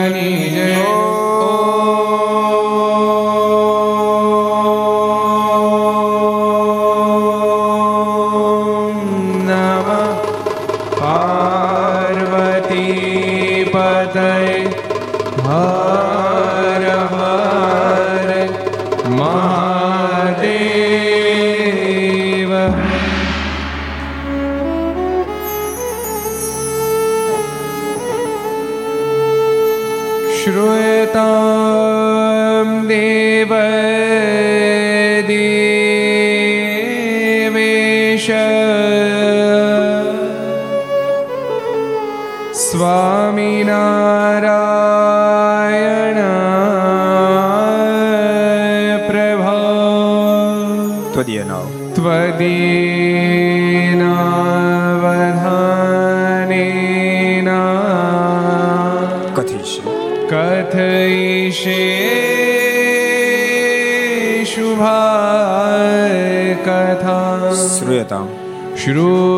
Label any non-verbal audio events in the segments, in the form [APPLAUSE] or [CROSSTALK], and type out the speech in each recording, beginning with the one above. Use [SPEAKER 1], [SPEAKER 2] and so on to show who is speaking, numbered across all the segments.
[SPEAKER 1] કથયિષે Churu.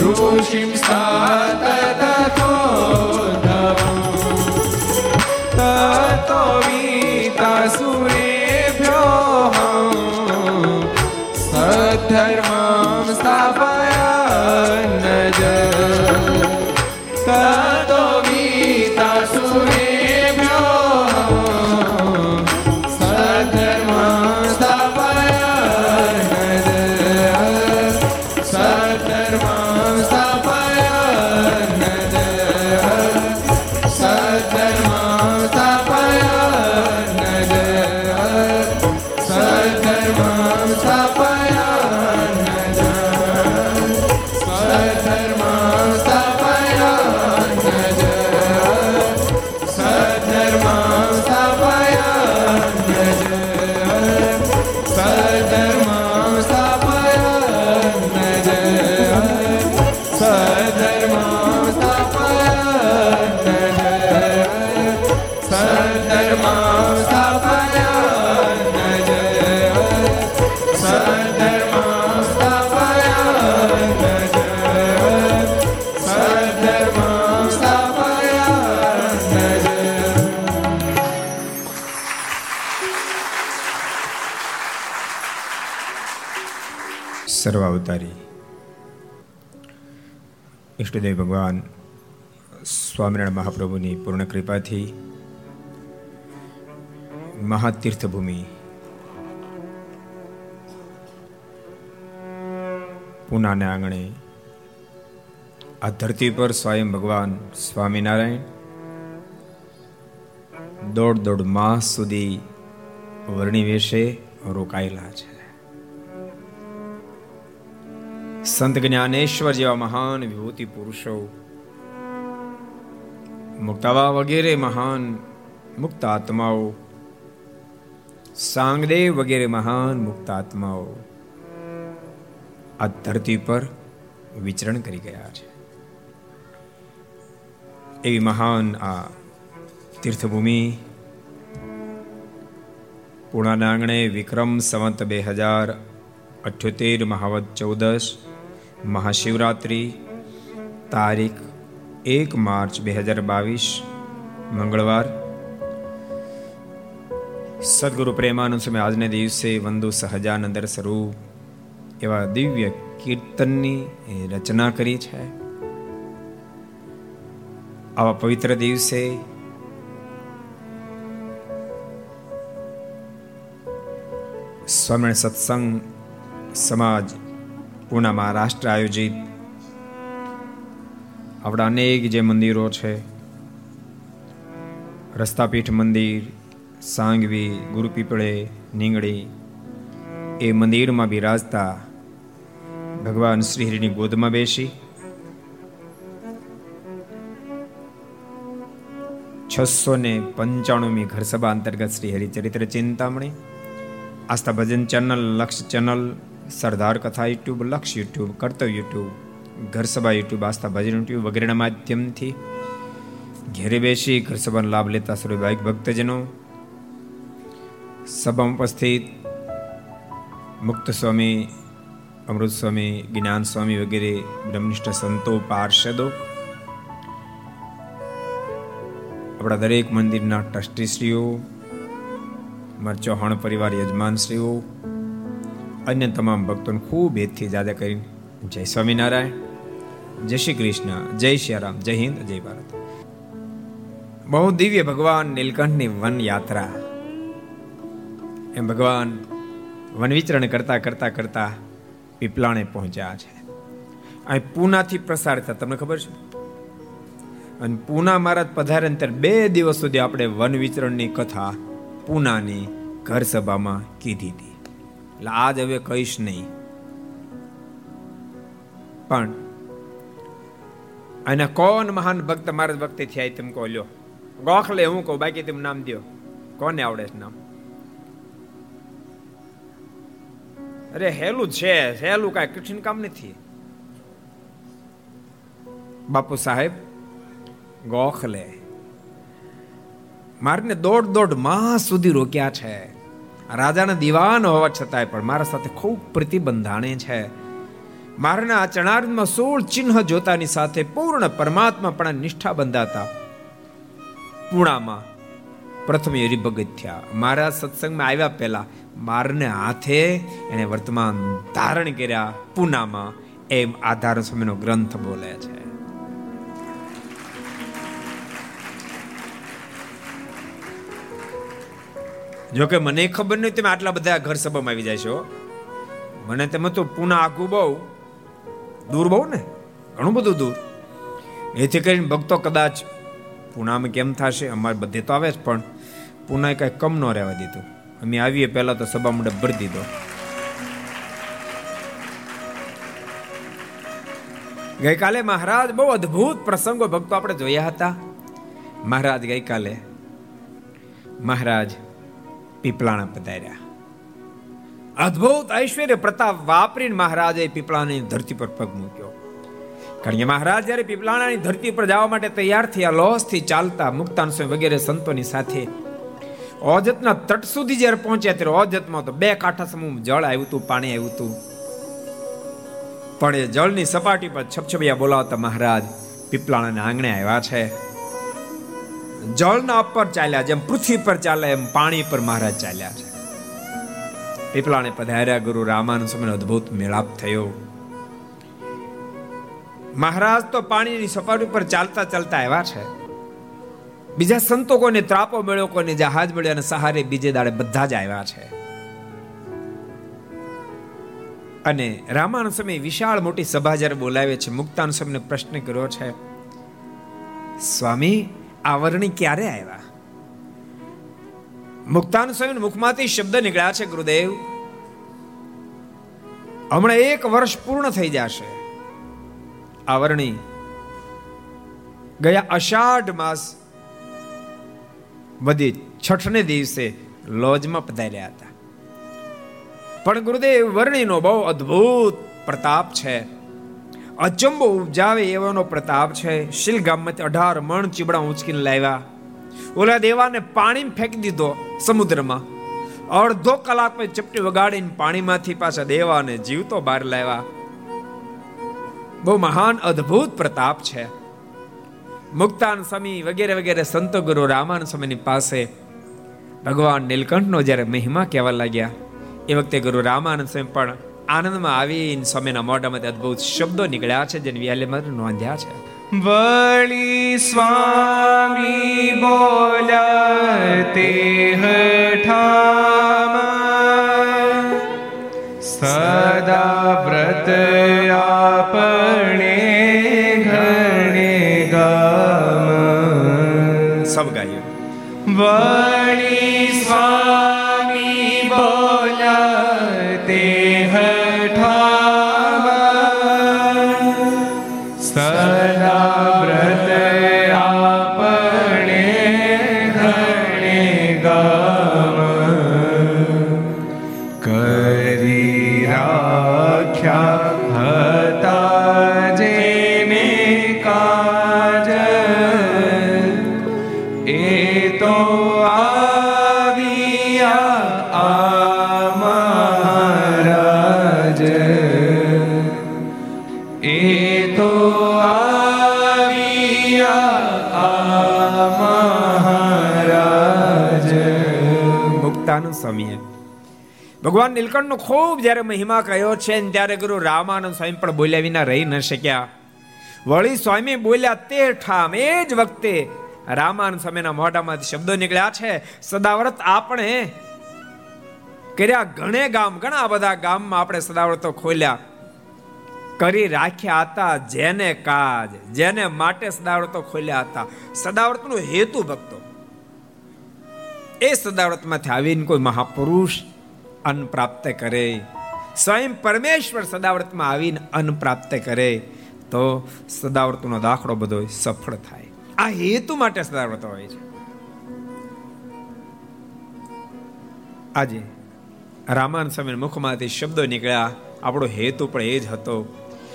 [SPEAKER 1] ગાય
[SPEAKER 2] ऋषिं
[SPEAKER 3] ઈષ્ટદેવ ભગવાન. સ્વામિનારાયણ મહાપ્રભુની પૂર્ણ કૃપાથી મહાતીર્થભૂમિ પૂનાને આંગણે આ ધરતી પર સ્વયં ભગવાન સ્વામિનારાયણ દોઢ દોઢ માસ સુધી વર્ણિવેશે રોકાયેલા છે. સંત જ્ઞાનેશ્વર જેવા મહાન વિભૂતિ પુરુષો, મુક્તાવા વગેરે મહાન મુક્ત આત્માઓ સાંગદેવ વગેરે મહાન મુક્ત આત્માઓ આ ધરતી પર વિચરણ કરી ગયા છે. એવી મહાન આ તીર્થભૂમિ પૂર્ણાના આંગણે વિક્રમ સંવત બે હજાર અઠ્યોતેર મહાવત ચૌદશ મહાશિવરાત્રિ, તારીખ એક માર્ચ બે હજાર બાવીસ, મંગળવાર. સદગુરુ પ્રેમાનંદ સ્વામી આજને દિવસે વંદુ સહજાનંદર સ્વરૂપ એવા દિવ્ય કીર્તનની રચના કરી છે. આવા પવિત્ર દિવસે સ્વામિનારાયણ સત્સંગ સમાજ પૂના મહારાષ્ટ્ર આયોજિત. આપણા અનેક જે મંદિરો છે, રસ્તાપીઠ મંદિર, સાંગવી, ગુરુપીપળે, નીંગળી, એ મંદિરમાં બિરાજતા ભગવાન શ્રીહરિની ગોદમાં બેસી. છસો ને પંચાણુમી ઘરસભા અંતર્ગત Shri Haricharitra Chintamani, Aastha Bhajan channel, Laksh channel Sardar Katha YouTube, Laksh YouTube, Kartav YouTube, ઘર સભા યુટ્યુબ, આસ્થા ભજન યુટ્યુબ વગેરેના માધ્યમથી ઘેરે બેસી ઘર સભાનો લાભ લેતા સર્વભાવિક ભક્તજનો સભામાં ઉપસ્થિત મુક્ત સ્વામી, અમૃત સ્વામી, જ્ઞાન સ્વામી વગેરે બ્રહ્મનિષ્ઠ સંતો, પાર્ષદો, આપણા દરેક મંદિરના ટ્રસ્ટીશ્રીઓ, મારા ચૌહાણ પરિવાર યજમાનશ્રીઓ અન્ય તમામ ભક્તોને ખૂબ હેતથી જાદા કરીને જય સ્વામિનારાયણ, જય શ્રી કૃષ્ણ, જય શ્રી રામ, જય હિન્દ, જય ભારત. બહુ દિવ્ય ભગવાન નીલકંઠની વન યાત્રા. એમ ભગવાન વન વિચરણ કરતા કરતા કરતા પીપલાણે પહોંચ્યા છે. અહીં પૂનાથી પ્રસાર થતા, તમને ખબર છે? અને પૂના મહારાજ પધારે ત્યારે બે દિવસ સુધી આપણે વન વિચરણની કથા પૂનાની ઘર સભામાં કીધી એટલે આજ હવે કહીશ નહીં. પણ અને કોણ મહાન ભક્ત મારા ભક્તિ થયા તેમ કહો, લ્યો. ગોખલે, હું કહું, બાકી તેમ નામ દો કોને આવડે છે નામ? અરે, હેલું છે, હેલું કાંઈ કઠિન કામ નથી. બાપુ સાહેબ, ગોખલે. મારને દોઢ દોઢ માસ સુધી રોક્યા છે. રાજાના દીવાન હોવા છતાંય પણ મારા સાથે ખૂબ પ્રતિબંધાણે છે. મારના આ ચણાર્થમાં સોળ ચિહ્ન જોતાની સાથે પૂર્ણ પરમાત્મા પણ નિષ્ઠા બંધાતા. પૂણામાં પ્રથમ હરિભગત થયા મારા સત્સંગમાં આવ્યા પહેલા મારને હાથે એને વર્તમાન ધારણ કર્યા. પૂનામાં એમ આધાર સમયનો ગ્રંથ બોલે છે. જોકે મને ખબર નહીં તમે આટલા બધા ઘર સભામાં આવી જાય છો. મને તેમ તો પૂના આખું બહુ દૂર બહુ ને? ઘણું બધું દૂર. એથી કરીને ભક્તો કદાચ પૂનામાં કેમ થશે? અમારે બધે તો આવે જ, પણ પૂના કાંઈ કમ ન રહેવા દીધું. અમે આવીએ, પહેલા તો સભા મંડપ ભરી દીધો. ગઈકાલે મહારાજ બહુ અદ્ભુત પ્રસંગો ભક્તો આપણે જોયા હતા. મહારાજ ગઈકાલે, મહારાજ પીપળાણા પધાર્યા. અદ્ભુત ઐશ્વર્ય પ્રતાપ વાપરીને મહારાજે પીપળાની ધરતી પર પગ મૂક્યો. કારણ કે મહારાજ જ્યારે પીપળાણાની ધરતી પર જવા માટે તૈયાર થયા, લોસથી ચાલતા મુક્તાન વગેરે સંતોની સાથે ઓજતના તટ સુધી જ્યારે પહોંચ્યા, ત્યારે ઓજતમાં તો બે કાંઠા સમૂહ જળ આવ્યું હતું, પાણી આવ્યું હતું. પણ એ જળની સપાટી પર છપછપિયા બોલાવતા મહારાજ પીપળાણાના આંગણે આવ્યા છે. જળના ઉપર ચાલ્યા જેમ પૃથ્વી પર ચાલે એમ પાણી પર મહારાજ ચાલ્યા છે. પીપળાને પધાર્યા ગુરુ રામાનંદ સ્વામીનો અદ્ભુત મેળાપ થયો. મહારાજ તો પાણીની સપાટી પર ચાલતા ચાલતા આવ્યા છે. બીજા સંતો કોને ત્રાપો મળ્યો કોને જહાજ મળ્યો અને સહારે બીજે દાડે બધા જ આવ્યા છે. અને રામાનંદ સમય વિશાળ મોટી સભા જ્યારે બોલાવે છે મુક્તાન સમયને પ્રશ્ન કર્યો છે, સ્વામી આવરણી ક્યારે આવ્યા. મુક્તાન સ્વામી મુખમાંથી શબ્દ નીકળ્યા છે, ગુરુદેવ, હમણાં એક વર્ષ પૂર્ણ થઈ જશે. આવરણી, ગયા અષાઢ માસ બધી છઠને દિવસે લોજમાં પધાર્યા હતા. પણ ગુરુદેવ, વર્ણિનો બહુ અદ્ભુત પ્રતાપ છે. અચંબો ઉપજાવે એવાનો પ્રતાપ છે. શિલ ગામમાંથી અઢાર મણ ચીબડા ઉંચકીને લાવ્યા. ઓલા દેવાને પાણી ફેંકી દીધો સમુદ્રમાં. અડધો કલાક પછી ચપટી વગાડીને પાણીમાંથી પાછા દેવાને જીવતો બહાર લાવ્યા. બહુ મહાન, અદ્ભુત પ્રતાપ છે. મુક્તાન સ્વામી વગેરે વગેરે સંતો ગુરુ રામાન સ્વામીની પાસે ભગવાન નીલકંઠનો જ્યારે મહિમા કહેવા લાગ્યા. એ વખતે ગુરુ રામાનંદ સ્વામી પણ આનંદમાં આવીને સ્વામીના મોઢામાંથી અદભુત શબ્દો નીકળ્યા છે જેને વ્યાલેમાં નોંધ્યા છે.
[SPEAKER 1] વળી સ્વામી બોલા તે હઠામાં. સદા વ્રત આપણે ઘણે ગામ.
[SPEAKER 3] સબ ગાયું.
[SPEAKER 1] વળી
[SPEAKER 3] મુક્તાનંદ સ્વામીએ. ભગવાન નીલકંઠનો ખૂબ જ્યારે મહિમા કહ્યો છે ને ત્યારે ગુરુ રામાનંદ સ્વામી પણ બોલ્યા વિના રહી ન શક્યા. વળી સ્વામી બોલ્યા, તે ઠામ, એ જ વખતે રામાનંદ સ્વામીના મોઢામાંથી શબ્દો નીકળ્યા છે. સદાવ્રત આપણે કર્યા ઘણે ગામ, ઘણા બધા ગામમાં આપણે સદાવ્રતો ખોલ્યા. કરી રાખ્યા હતા જેને કાજ, જેને માટે સદાવ્રતો ખોલ્યા હતા. સદાવ્રતનો હેતુ ભક્તો. એ સદાવ્રતમાંથી આવીને કોઈ મહાપુરુષ અન્ન પ્રાપ્ત કરે, સ્વયં પરમેશ્વર સદાવ્રતમાં આવીને અન્ન પ્રાપ્ત કરે, તો સદાવ્રતનો દાખલો બધો સફળ થાય. આ હેતુ માટે સદાવ્રત હોય છે. આજે રામાન સ્વામી મુખમાંથી શબ્દો નીકળ્યા. આપણો હેતુ પણ એ જ હતો.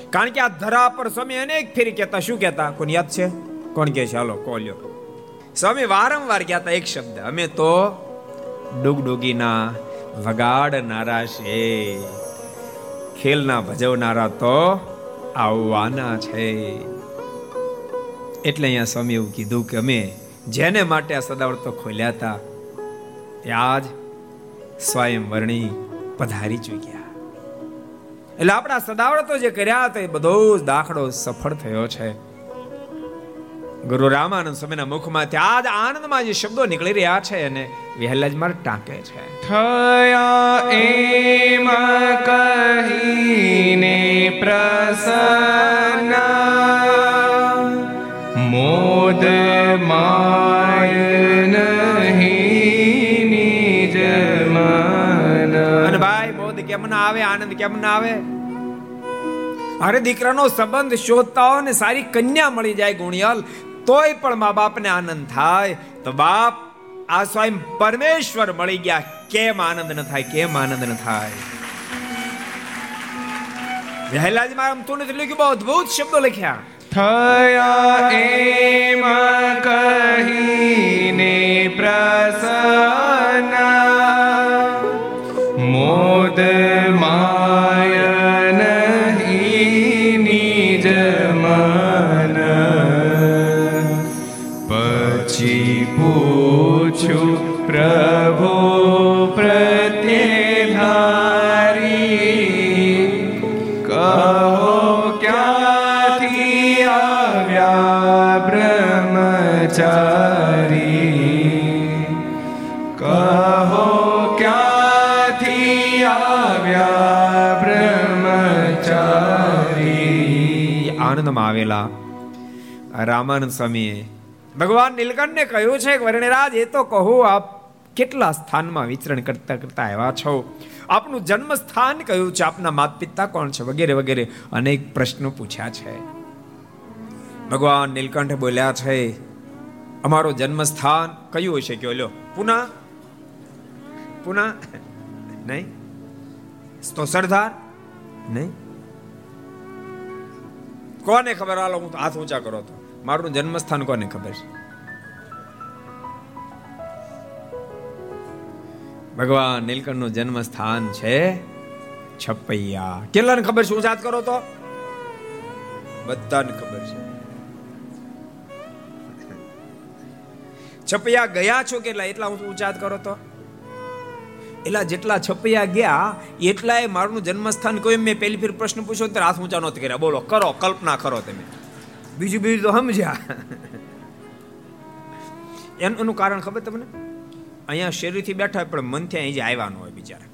[SPEAKER 3] કારણ કે આ ધરા પર સ્વામી અનેક ફેરી કહેતા, શું કહેતા? કોણ યાદ છે? કોણ કહે છે? હાલો કોલ્યો સ્વામી, વારંવાર કહેતા એક શબ્દ. અમે તો ડુગડુગીના, વગાડનારા છે. ખેલના ભજવનારા તો આવવાના છે. એટલે અહીંયા સ્વામી એવું કીધું કે અમે જેને માટે આ સદાવર્તો ખોલ્યા હતા તે આજ સ્વયં વર્ણી પધારી ચૂક્યા એટલે આપણા સદાવર્તો જે કર્યા હતા, એ બધો જ દાખલો સફળ થયો છે. ગુરુ રામાનંદ સ્વામીના મુખમાંથી આજ આનંદમાં જે શબ્દો નીકળી રહ્યા છે અને વહેલા જ માર ટાંકે છે.
[SPEAKER 1] થયા એમ કહીને પ્રસન્ન મોદ માય નહીં નિજ મન.
[SPEAKER 3] ભાઈ મોદ કેમ ના આવે આનંદ કેમ ના આવે? અરે દીકરાનો સંબંધ શોધતા હોય ને સારી કન્યા મળી જાય ગુણિયલ. તોય પણ મા બાપને આનંદ થાય, તો બાપ આ સ્વયં પરમેશ્વર મળી ગયા. કેમ આનંદ ન થાય, કેમ આનંદ ન થાય? વહેલા જ મારા તું નથી લખ્યું? બહુ અદભુત શબ્દો લખ્યા.
[SPEAKER 1] થયા એમ કહીને પ્રસન્ન, મોદ
[SPEAKER 3] આનંદમાં આવેલા. રામાનંદ સ્વામીએ ભગવાન નીલકંઠને કહ્યું છે વર્ણિરાજ, એ તો કહો, આપ કેટલા સ્થાનમાં વિચરણ કરતા કરતા આવ્યા છો? આપનું જન્મ સ્થાન કયું છે? આપના માત પિતા કોણ છે? વગેરે વગેરે અનેક પ્રશ્નો પૂછ્યા છે. ભગવાન નીલકંઠ બોલ્યા છે, અમારો જન્મ સ્થાન કયું હશે? કયો, લ્યો, પુના. પુના? નહીં? તો સરદાર નહીં? કોને ખબર? હાલો, હું હાથ ઊંચા કરો તો. મારું જન્મસ્થાન કોને ખબર છે? ભગવાન નીલકંઠનું જન્મ છે છપૈયા કેટલાને ખબર છે? ઊંચાત કરો તો? બધાને ખબર છે. છપૈયા ગયા છો કેટલા? એટલા ઊંચા કરો તો? એટલા જેટલા છપૈયા ગયા, એટલાય મારું જન્મસ્થાન કોઈ મેં પહેલી ફેર પ્રશ્ન પૂછ્યો તો હાથ ઊંચા નહોતી કર્યા. બોલો, કરો, કલ્પના કરો તમે. બીજું બીજું તો સમજ્યા. એનું કારણ ખબર તમને? અહીંયા શેરીથી બેઠા પણ મનથી અહીં જ આવ્યા હોય બિચારા.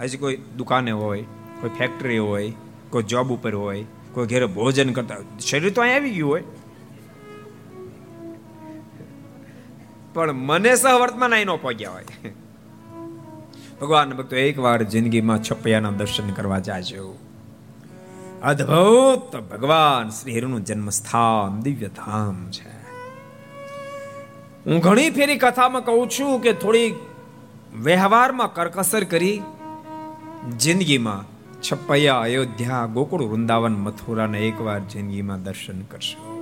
[SPEAKER 3] હજી કોઈ દુકાને હોય, કોઈ ફેક્ટરી હોય, કોઈ જોબ ઉપર હોય, કોઈ ઘેરે ભોજન કરતા શરીર તો અહીં આવી ગયું હોય. પણ મને સહવર્તમાન અહીં ન પહોંચ્યા હોય. ભગવાન ભક્તો, એકવાર જિંદગીમાં છપૈયાના દર્શન કરવા જાજો. અદ્ભુત ભગવાન શ્રી હિરુનું જન્મસ્થાન દિવ્ય ધામ છે. હું ઘણી ફેરી કથામાં કહું છું કે થોડી વ્યવહારમાં કરકસર કરી જિંદગીમાં છપૈયા, અયોધ્યા, ગોકુળ, વૃંદાવન, મથુરાને એકવાર જિંદગીમાં દર્શન કરશો.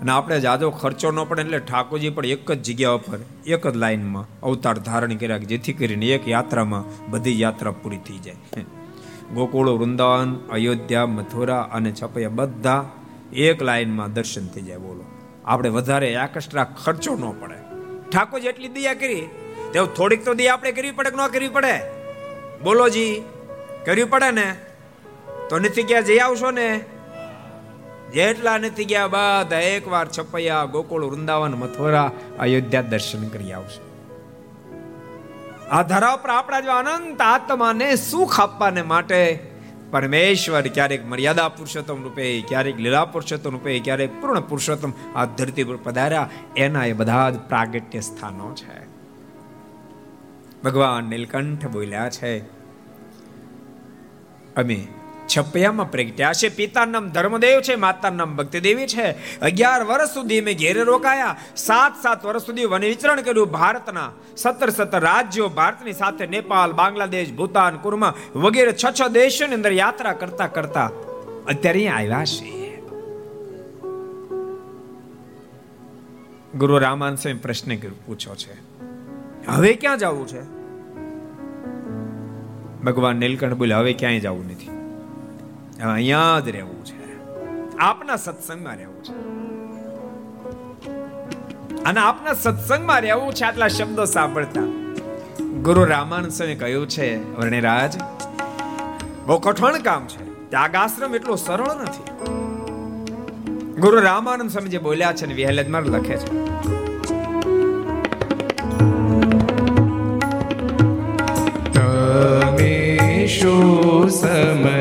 [SPEAKER 3] અને આપણે જાજો ખર્ચો ન પડે એટલે ઠાકોરજી પણ એક જ જગ્યા ઉપર, એક જ લાઈનમાં અવતાર ધારણ કર્યા જેથી કરીને એક યાત્રામાં બધી યાત્રા પૂરી થઈ જાય. ગોકુળ, વૃંદાવન, અયોધ્યા, મથુરા અને છપૈયા બધા એક લાઈનમાં દર્શન થઈ જાય બોલો. આપણે વધારે એક્સ્ટ્રા ખર્ચો ન પડે. ઠાકોરજી એટલી દયા કરી. તેઓ થોડીક તો દયા આપણે કરવી પડે કે ન કરવી પડે? બોલો જી, કરવી પડે ને? તો નથી ક્યાં જઈ આવશો ને? જેટલા નથી ગયા, બધા એકવાર છપૈયા, ગોકુળ, વૃંદાવન, મથુરા, અયોધ્યા દર્શન કરી આવશે. આ ધરા પર આપણા જો અનંત આત્માને સુખ આપવાને માટે પરમેશ્વર ક્યારેક મર્યાદા પુરુષોત્તમ રૂપે, ક્યારેક લીલા પુરુષોત્તમ રૂપે, ક્યારેક પૂર્ણ પુરુષોત્તમ આ ધરતી પર પધાર્યા. એના એ બધા જ પ્રાગટ્ય સ્થાનો છે. ભગવાન નીલકંઠ બોલ્યા છે, અમે છપૈયામાં પ્રગટ્યા છે. પિતાનું નામ ધર્મદેવ છે માતાનું નામ ભક્તિદેવી છે. અગિયાર વર્ષ સુધી મેં ઘેરે રોકાયા. સાત સાત વર્ષ સુધી વન વિચરણ કર્યું ભારતના. સત્તર સત્તર રાજ્યો ભારતની સાથે નેપાલ બાંગ્લાદેશ, ભૂતાન, કુર્મા વગેરે છ છ દેશોની અંદર યાત્રા કરતા કરતા અત્યારે આવ્યા છે ગુરુ રામાન સ્વામી પ્રશ્ન પૂછ્યો છે. હવે ક્યાં જવું છે? ભગવાન નીલકંઠ બોલે હવે ક્યાંય જવું નથી. અહીંયા જ રહેવું છે. આપના સત્સંગમાં રહેવું છે. અને આપના સત્સંગમાં રહેવું છે આટલા શબ્દો સાંભળતા. ગુરુ રામાનંદ સ્વામી કહ્યું છે, વર્ણિરાજ, બહુ કઠણ કામ છે. ત્યાગાશ્રમ એટલો સરળ નથી. ગુરુ રામાનંદ સ્વામી જે બોલ્યા છે ને વિહલજમાં લખે છે.
[SPEAKER 1] તમે શું સમજી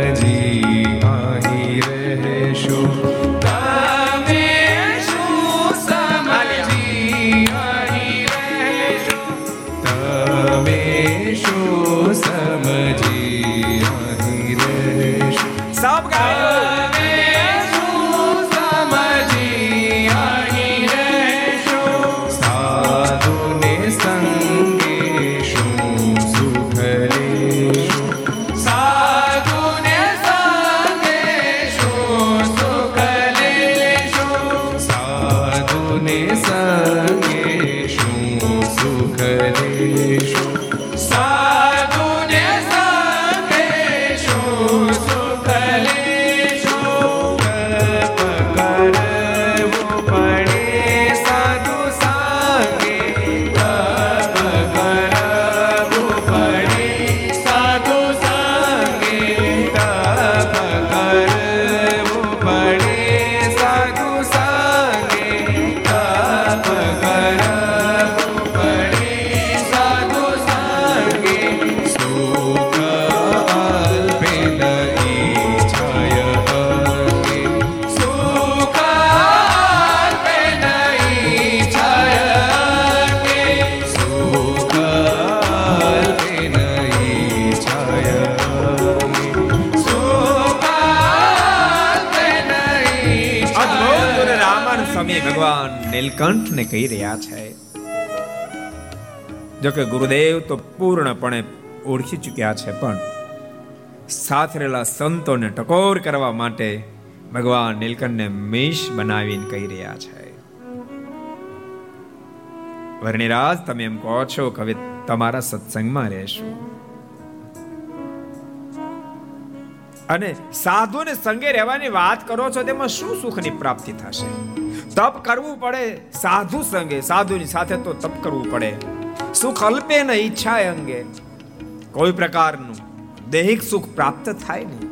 [SPEAKER 3] ભગવાન કહી રહ્યા છે. જોકે ગુરુદેવ તો પૂર્ણપણે ઓળખી ચૂક્યા છે, પણ સાથ રહેલા સંતોને ટકોર કરવા માટે ભગવાન નીલકંઠને મેષ બનાવીને કહી રહ્યા છે. વર્ણિરાજ, તમે એમ કહો છો કે હવે તમારા સત્સંગમાં રહેશું. અને સાધુને સંગે રહેવાની વાત કરો છો, તેમાં શું સુખની પ્રાપ્તિ થશે? તપ કરવું પડે, સાધુ સંગે, સાધુની સાથે તો તપ કરવું પડે. સુખ અલ્પે ન ઈચ્છા અંગે. કોઈ પ્રકારનું દૈહિક સુખ પ્રાપ્ત થાય નહીં.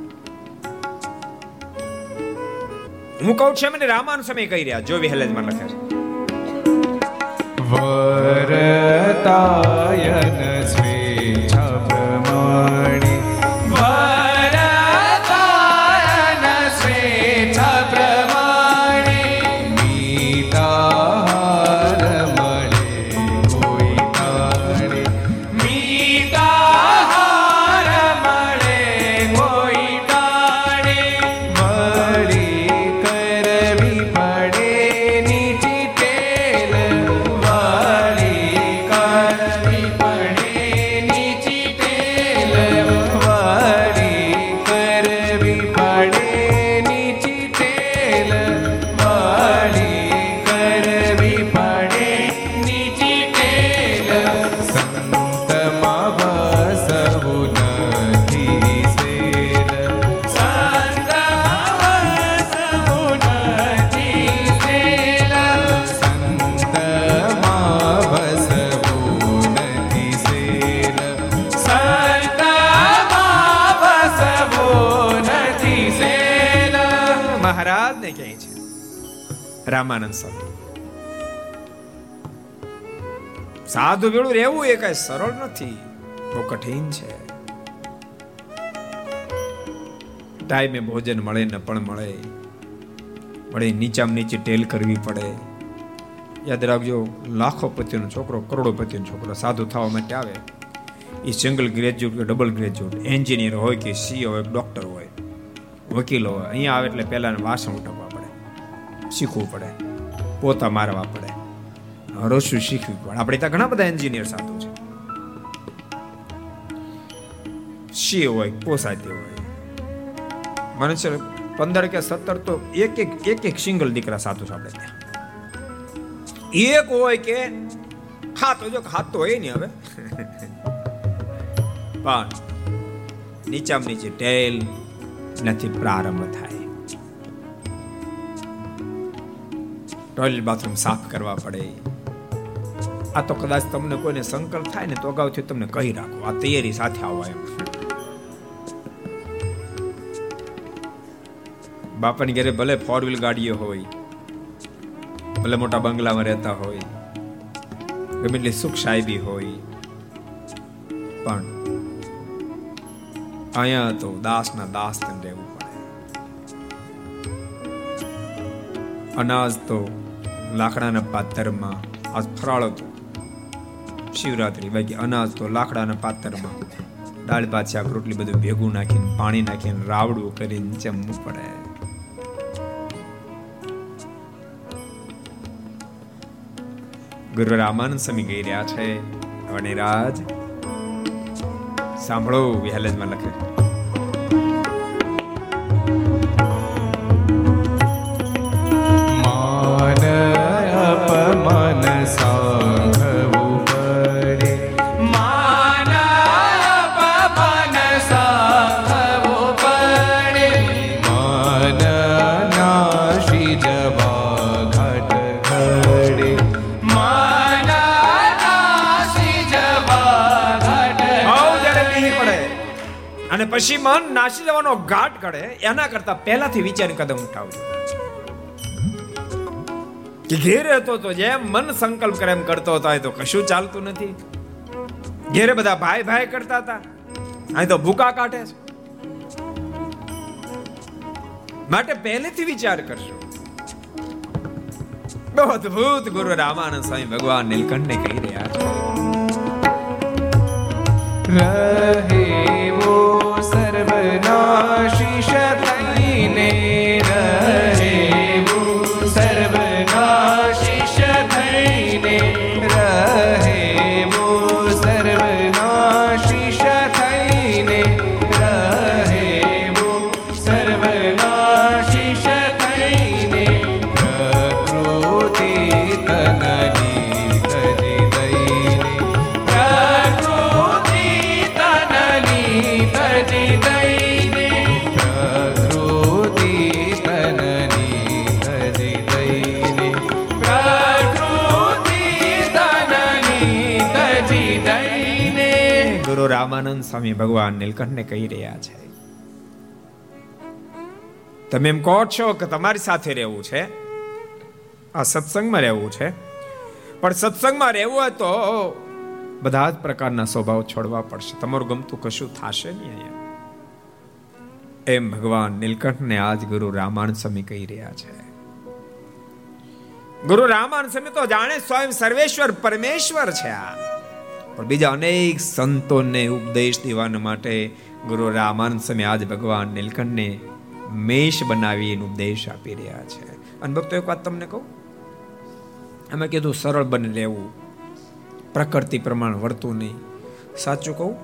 [SPEAKER 3] હું કહું છું મને રામાનુ સમય કહી રહ્યા, જો વિહલેજમાં લખે છે.
[SPEAKER 1] વરતાયન
[SPEAKER 3] સાધુ ભેળું રહેવું એ કઈ સરળ નથી. તો કઠિન છે. ટાઈમે ભોજન મળે ન પણ મળે. વળી નીચામાં નીચે ટેલ કરવી પડે. યાદ રાખજો, લાખો પતિનો છોકરો કરોડોપતિનો છોકરો સાધુ થવા માટે આવે. એ સિંગલ ગ્રેજ્યુએટ કે ડબલ ગ્રેજ્યુએટ એન્જિનિયર હોય કે સીઓ હોય ડોક્ટર હોય, વકીલ હોય, અહીંયા આવે એટલે પહેલા વાસણ ઉઠવવા પડે. શીખવું પડે. પોતા મારવા પડે. રસોઈ શીખવી પણ આપણે ત્યાં ઘણા બધા એન્જિનિયર સાધુ છે. સી હોય પોસાતી હોય? મને છે પંદર કે સત્તર તો એક એક એક એક સિંગલ દીકરા સાધુ છે આપણે ત્યાં. એક હોય કે ખાતો જો ખાતો હોય નહીં હવે. [LAUGHS] પણ નીચામાં નીચે ટેલ નથી, પ્રારંભ થાય. ટોયલેટ બાથરૂમ સાફ કરવા પડે. આ તો કદાચ તમને કોઈને સંકલ્પ થાય ને તો અગાઉથી તમને કહી રાખો. આ તૈયારી સાથે આવો એમ. બાપાની ઘરે ભલે ફોર વ્હીલ ગાડીઓ હોય, ભલે મોટા બંગલામાં રહેતા હોય, ગમે એટલી સુખ સાહેબી હોય, પણ અહીંયા તો દાસના દાસ તને રહેવું પડે. અનાજ તો લાકડાના પાત્રમાં આજ ફરાળ હતો. શિવરાત્રી બાકી અનાજ તો લાકડાના પાત્રમાં. દાળ ભાત શાક રોટલી બધું ભેગું નાખીને, પાણી નાખીને, રાવડું કરીને જમવું પડે ગુરુ રામાનંદ સ્વામી ગઈ રહ્યા છે. વણિરાજ સાંભળો વિહલજમાં લખે. અને મન નાસી જવાનો ઘાટ કરે એના કરતા પહેલાથી વિચાર કદમ ઉઠાવજો. કે ઘેરે હતો તો જેમ મન સંકલ્પ કરે એમ કરતો હતો તો કશું ચાલતું નથી. ઘેરે બધા ભાઈ ભાઈ કરતા હતા. અહીં તો ભૂકા કાઢે છે. માટે પહેલેથી વિચાર કરશો બહુ અદભુત ગુરુ રામાનંદ સ્વામી ભગવાન નીલકંઠને કહી રહ્યા છે.
[SPEAKER 1] રહે
[SPEAKER 3] નાશ સ્વામી ભગવાન નીલકંઠને કહી રહ્યા છે. તમે એમ કહો છો કે તમારી સાથે રહેવું છે? આ સત્સંગમાં રહેવું છે? પણ સત્સંગમાં રહેવું હોય તો બધા જ પ્રકારના સ્વભાવ છોડવા પડશે. તમારું ગમતું કશું થશે નહીં અહીંયા. એમ ભગવાન નીલકંઠને આજ ગુરુ રામાનંદ સ્વામી કહી રહ્યા છે. ગુરુ રામાનંદ સ્વામી તો જાણે સ્વયં સર્વેશ્વર પરમેશ્વર છે આ. પણ બીજા અનેક સંતોને ઉપદેશ દેવાના માટે ગુરુ રામાનંદ સ્વામી આજ ભગવાન નીલકંઠને મેષ બનાવી ઉપદેશ આપી રહ્યા છે. અને ભક્તો, એક વાત તમને કહું? અમે કીધું સરળ બની રહેવું. પ્રકૃતિ પ્રમાણે વર્તું નહીં. સાચું કહું?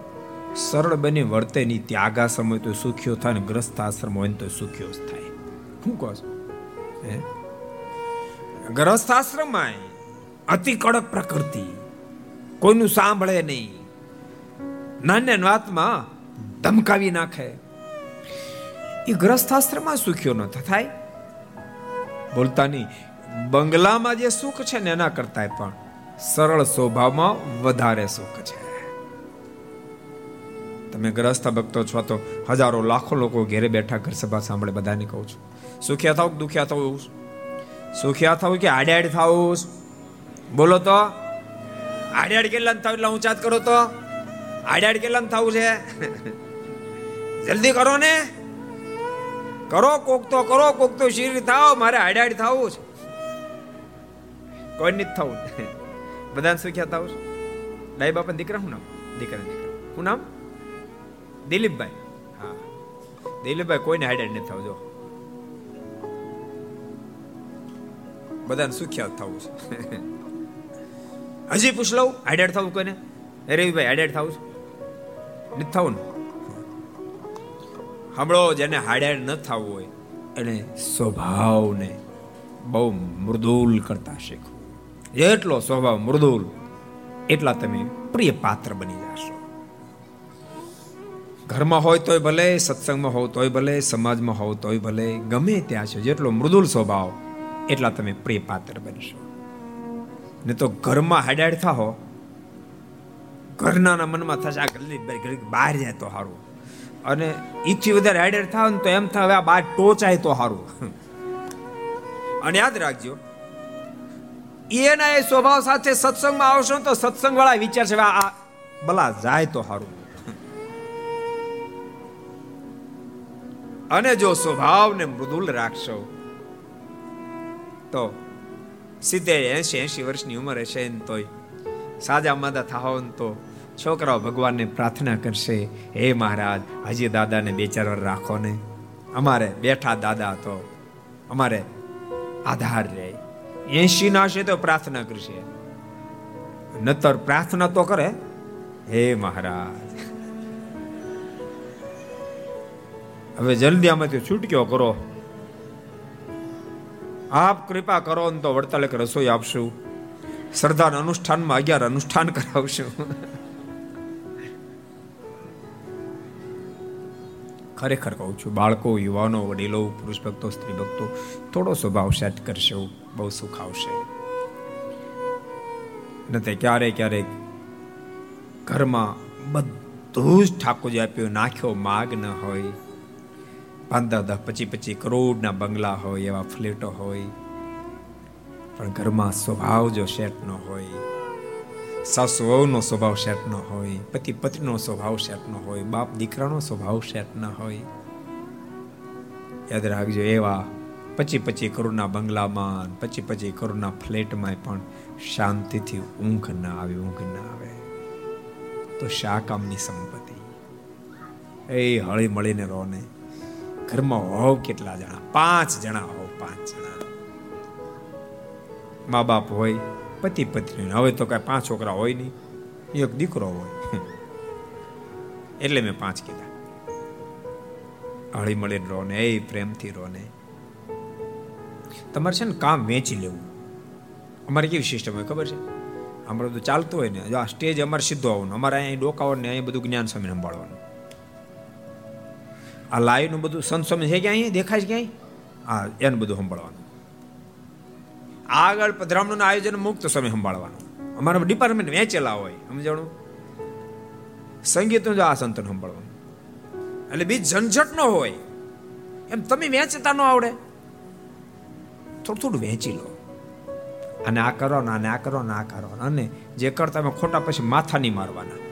[SPEAKER 3] સરળ બની વર્તે નહીં. ત્યાગા સમય તો સુખ્યો થાય ને ગ્રસ્ત આશ્રમ હોય તો સુખ્યો જ થાય. શું કહો છો? હે? ગ્રસ્ત આશ્રમમાં અતિ કડક પ્રકૃતિ. કોઈનું સાંભળે નહીં. નાની વાતમાં ધમકાવી નાખે. એ ગ્રસ્થાશ્રમમાં સુખ્યો ન થાય. બોલતા નહીં. બંગલામાં જે સુખ છે ને એના કરતા પણ સરળ સ્વભાવમાં વધારે સુખ છે. તમે ગ્રસ્થ ભક્તો છો તો હજારો લાખો લોકો ઘેરે બેઠા ઘર સભા સાંભળે, બધાને કહું છું. સુખ્યા થાવ દુખ્યા થવું સુખ્યા થાવ કે આડે આડે થાવ બોલો તો. આડે આડ કેટલા થાવ એટલે ઊંચાત કરો તો? આડે આડ કેટલા થવું છે? જલ્દી કરો ને. કરો કોક તો કરો, કોક તો શીર થાવ. મારે હાડાડી થવું છે. કોઈ નથી થવું. બધાને સુખ્યા થાવ છે? ડાઈ બાપા દીકરા શું નામ? દીકરા દીકરા. શું નામ? દિલીપભાઈ. હા. દિલીપભાઈ કોઈને હાડાડ નથી થવું, જો. બધાને સુખ્યા થવું છે? હજી પૂછ લઉં? હાઈડેડ થવું કોઈને? રવિભાઈ હાઈડેડ થવું છે. નથી થવું ને? હમણો જેને હાડેડ ન થવું હોય, એને સ્વભાવને બહુ મૃદુલ કરતા શીખો. જેટલો સ્વભાવ મૃદુલ, એટલા તમે પ્રિય પાત્ર બની જશો. ઘરમાં હોય તોય ભલે, સત્સંગમાં હોવ તોય ભલે, સમાજમાં હોવ તોય ભલે, ગમે ત્યાં છે, જેટલો મૃદુલ સ્વભાવ, એટલા તમે પ્રિય પાત્ર બનશો. ને તો ઘરમાં હડાડ થા હો. ઘરના મનમાં થશે આ ગલ્લી બહાર જાય તો સારું અને ઈચ્છી વધારે હાઈડર થાવ ને તો એમ થાય હવે આ બહાર ટોચાય તો સારું અને યાદ રાખજો, એના એ સ્વભાવ સાથે સત્સંગમાં આવશો તો સત્સંગ વાળા વિચાર છે આ ભલા જાય તો સારું અને જો સ્વભાવને મૃદુલ રાખશો, તો સિત્તેર એસી એસી વર્ષની ઉંમર હશે ને તોય. સાજા માદા થાવ ને તો છોકરાઓ ભગવાનને પ્રાર્થના કરશે, હે મહારાજ, હજી દાદાને બે ચાર વાર રાખો ને. અમારે બેઠા દાદા તો અમારે આધાર રહે એસી ના હશે તો પ્રાર્થના કરશે. નતર પ્રાર્થના તો કરે. હે મહારાજ. હવે જલ્દી આમાંથી છૂટક્યો કરો. આપ કૃપા કરો ને તો વડતાલે રસોઈ આપશું. સરદાર અનુષ્ઠાનમાં અગિયાર અનુષ્ઠાન કરાવશું. ખરેખર કહું છું, બાળકો, યુવાનો, વડીલો, પુરુષ ભક્તો, સ્ત્રી ભક્તો, થોડો સ્વભાવ સેટ કરશે, બહુ સુખ આવશે. નથી ક્યારેક ક્યારેક ઘરમાં બધું જ ઠાકોરજી આપ્યું, નાખ્યો માગ ન હોય. પંદર દસ પચીસ પચીસ કરોડના બંગલા હોય, એવા ફ્લેટો હોય. પણ ઘરમાં સ્વભાવ જો શેઠનો હોય સાસુ વહુનો સ્વભાવ શેઠનો હોય પતિ પત્નીનો સ્વભાવ શેઠનો હોય, બાપ દીકરાનો સ્વભાવ શેઠનો હોય. યાદ રાખજો એવા પચી પચી કરોડના બંગલામાં પચી પચી કરોડના ફ્લેટમાં પણ શાંતિથી ઊંઘ ના આવે, ઊંઘ ના આવે. તો શા કામની સંપત્તિ? એ હળી મળીને રહો ને ઘરમાં હોવ કેટલા જણા? પાંચ જણા હોવ, પાંચ જણા. મા બાપ હોય પતિ પત્ની હવે તો કઈ પાંચ છોકરા હોય નહીં. એક દીકરો હોય. એટલે મેં પાંચ કીધા. હળી મળીને રહો ને, એ પ્રેમથી રહો ને. તમારે છે ને કામ વેચી લેવું. અમારે કેવી સિસ્ટમ હોય ખબર છે? આમ બધું ચાલતું હોય ને, જો આ સ્ટેજ અમારે સીધો આવવાનું. અમારે અહીંયા ડોકાવાનું ને અહીંયા બધું જ્ઞાન સ્વામી સંભાળવાનું. આ લાઈવનું બધું સંત સ્વામી છે ક્યાંય? દેખાય છે ક્યાંય? હા, એને બધું સંભાળવાનું. આગળ પધરામણું આયોજન મુક્ત સમય સંભાળવાનું. અમારા ડિપાર્ટમેન્ટ વેચેલા હોય, સમજાણું? સંગીતનું જો આ સંતન સંભાળવાનું. એટલે બીજ ઝંઝટ ન હોય. એમ તમે વેચતા ન આવડે. થોડું થોડું વેચી લો. અને આ કરો ને અને આ કરો ને આ કરો અને જે કરતા ખોટા પછી માથા નહીં મારવાના.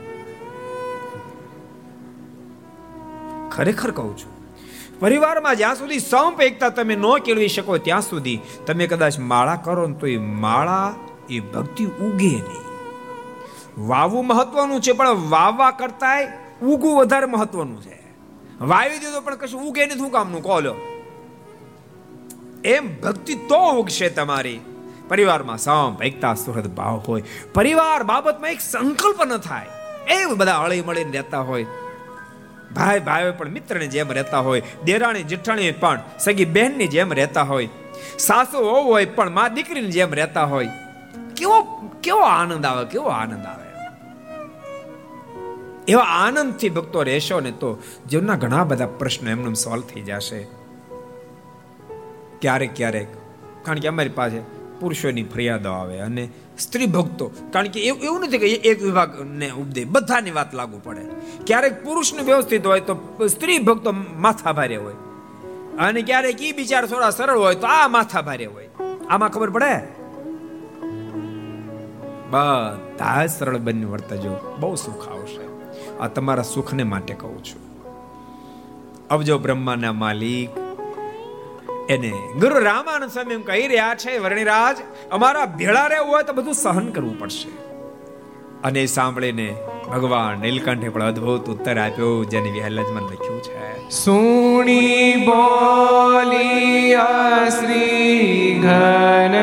[SPEAKER 3] ખરેખર કહું છું. પરિવારમાં જ્યાં સુધી સંપ, એકતા તમે ન કેળવી શકો, ત્યાં સુધી તમે કદાચ માળા કરો ને તો એ માળા એ ભક્તિ ઉગે નહીં. વાવવું મહત્વનું છે, પણ વાવવા કરતા ઉગવું વધારે મહત્વનું છે. વાવી દીધો પણ કશું ઉગે નહીં, શું કામનું? કોલો એમ ભક્તિ તો ઉગશે તમારી. પરિવારમાં સંપ, એકતા, સુહૃદ, ભાવ હોય. પરિવાર બાબતમાં એક સંકલ્પ ન થાય. એ બધા હળી મળીને રહેતા હોય. ભાઈ ભાઈ પણ મિત્રની જેમ રહેતા હોય, દેરાણી જેઠાણી પણ સગી બહેનની જેમ રહેતા હોય, સાસુ હોય પણ મા દીકરીની જેમ રહેતા હોય. કેવો કેવો આનંદ આવે, કેવો આનંદ આવે. એવા આનંદથી ભક્તો રહેશો ને તો જીવનના ઘણા બધા પ્રશ્નો એમનું સોલ્વ થઈ જશે. ક્યારેક ક્યારેક, કારણ કે અમારી પાસે પુરુષોની ફરિયાદો આવે અને સ્ત્રી ભક્તો. કારણ કે એવું નથી કે એક વિભાગને ઉપદે. બધાની વાત લાગુ પડે. ક્યારેક પુરુષને વ્યવસ્થિત હોય તો સ્ત્રી ભક્તો માથા ભારે હોય. અને ક્યારેક એ બિચાર થોડા સરળ હોય તો આ માથા ભારે હોય. આમાં ખબર પડે? બધા સરળ બની વર્તજો બહુ સુખ આવશે. આ તમારા સુખને માટે કહું છું. અબજો બ્રહ્માના માલિક. એને. ગુરુ રામાનંદ સ્વામી એમ કહી રહ્યા છે, વર્ણિરાજ, અમારા ભેળા રહેવું હોય તો બધું સહન કરવું પડશે. અને સાંભળીને ભગવાન નીલકંઠે પણ અદ્ભુત ઉત્તર આપ્યો, જેને વિહલજમાં લખ્યું છે.
[SPEAKER 1] સુણી બોલી શ્રી ઘન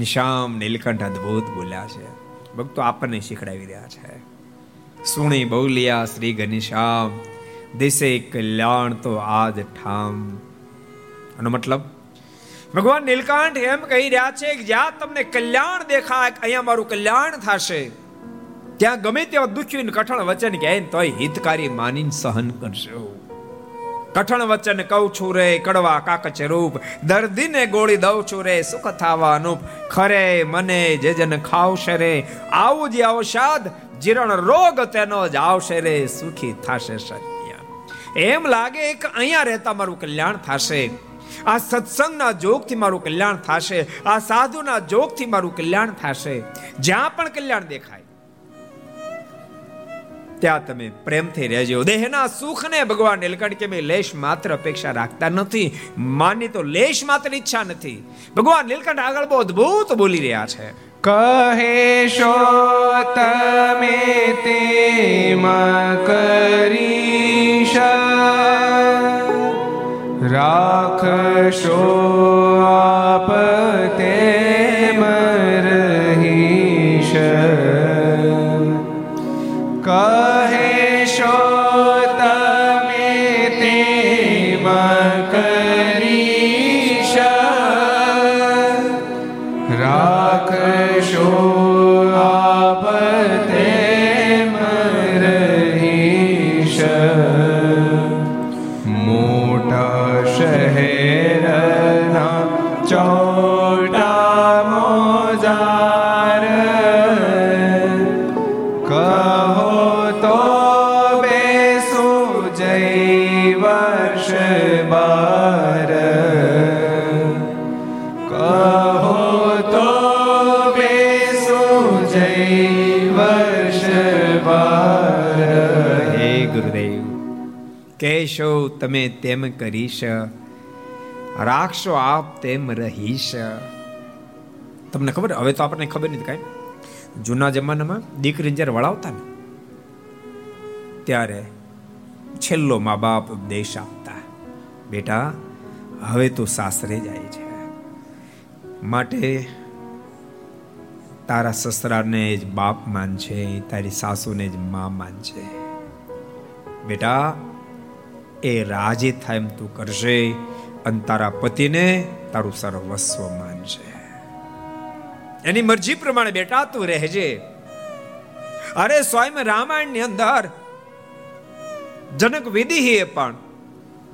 [SPEAKER 3] ઘનશ્યામ નીલકંઠ અદ્ભુત બોલ્યા છે. ભક્તો આપણને શીખડાવી રહ્યા છે. સુણી બહુલિયા શ્રી ઘનશ્યામ દિશે કલ્યાણ તો આજ ઠામ. આનો મતલબ, ભગવાન નીલકંઠ એમ કહી રહ્યા છે કે જ્યાં તમને કલ્યાણ દેખાય, અહીંયા મારું કલ્યાણ થશે. ત્યાં ગમે તેવા દુખ્યું કઠણ વચન કહે તોય હિતકારી માનીને સહન કરશો. કઠણ વચન કહું છું રે, કડવા કાકચ રૂપ. દર્દીને ગોળી દઉં છું રે, સુખ થાવા અનુપ ખરે મને જે જન ખાવશે રે, આવું જે અવસાદ જીરણ રોગ તેનો જ આવશે રે, સુખી થશે સત્ય. એમ લાગે કે અહીંયા રહેતા મારું કલ્યાણ થશે. આ સત્સંગના જોગથી મારું કલ્યાણ થશે, આ સાધુના જોગથી મારું કલ્યાણ થશે. જ્યાં પણ કલ્યાણ દેખાય ત્યાં તમે પ્રેમથી રહેજો. દેહના સુખને ભગવાન નીલકંઠ કે મેં લેશ માત્ર અપેક્ષા રાખતા નથી, માની તો લેશ માત્ર ઈચ્છા નથી. ભગવાન નીલકંઠ આગળ બહુ અદ્ભુત બોલી રહ્યા છે.
[SPEAKER 1] કહે શો તમે તેમાં કરી રાખશો આપ
[SPEAKER 3] કેશો તમે તેમ કરીશ, રાખશો આપ તેમ રહીશ. તમને ખબર? હવે તો આપણને ખબર નથી કાંઈ. જૂના જમાનામાં દીકરી જ્યારે વળાવતા ને, ત્યારે છેલ્લો મા બાપ ઉપદેશ આપતા, બેટા, હવે તું સાસરે જાય છે. માટે તારા સસરાને જ બાપ માનશે તારી સાસુને જ મા માનશે બેટા એ રાજી થાય એમ તું કરશે અને તારા પતિને તારું સર્વસ્વ માનશે એની મરજી પ્રમાણે બેટા તું રહેજે. અરે સ્વયં રામાયણની અંદર જનક વિધિ પણ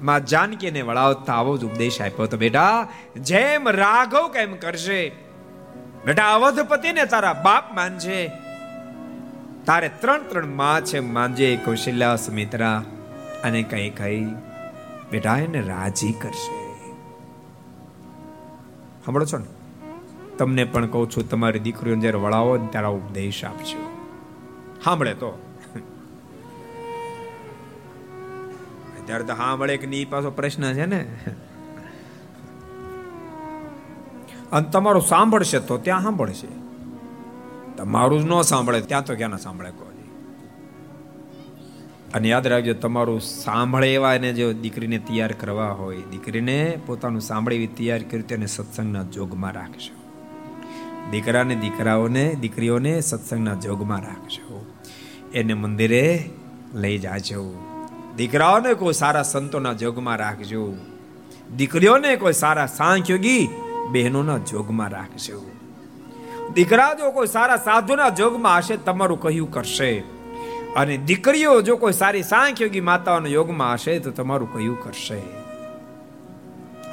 [SPEAKER 3] માં જાનકીને વળાવતા આવો જ ઉપદેશ આપ્યો તો બેટા, જેમ રાઘવ કેમ કરશે બેટા અવધપતિને તારા બાપ માનજે. તારે ત્રણ ત્રણમાં છે, માનજે, કૌશલ્યા, સુમિત્રા. અને કઈ કઈ બેટા એને રાજી કરશે. સાંભળો છો ને? તમને પણ કહું છું, તમારી દીકરીઓને જ્યારે વળાવો ને ત્યારે ઉપદેશ આપજો. સાંભળે તો. ત્યારે તો સાંભળે કે નહીં પાછો પ્રશ્ન છે ને. અને તમારું સાંભળશે તો ત્યાં સાંભળશે. તમારું જ ન સાંભળે, ત્યાં તો ક્યાં સાંભળે કોઈ? અને યાદ રાખજો, તમારું સાંભળે એવા એને જો દીકરીને તૈયાર કરવા હોય, દીકરીને પોતાનું સાંભળે એવી તૈયાર કરી તેને સત્સંગના જોગમાં રાખજો. દીકરાને, દીકરાઓને, દીકરીઓને સત્સંગના જોગમાં રાખજો. એને મંદિરે લઈ જાજો. દીકરાઓને કોઈ સારા સંતોના જોગમાં રાખજો. દીકરીઓને કોઈ સારા સાંખ્યોગી બહેનોના જોગમાં રાખજો. દીકરા જો કોઈ સારા સાધુના જોગમાં હશે, તમારું કહ્યું કરશે? અને દીકરીઓ જો કોઈ સારી સાંખ્યોગી માતાઓના યોગમાં હશે તો તમારું કયું કરશે.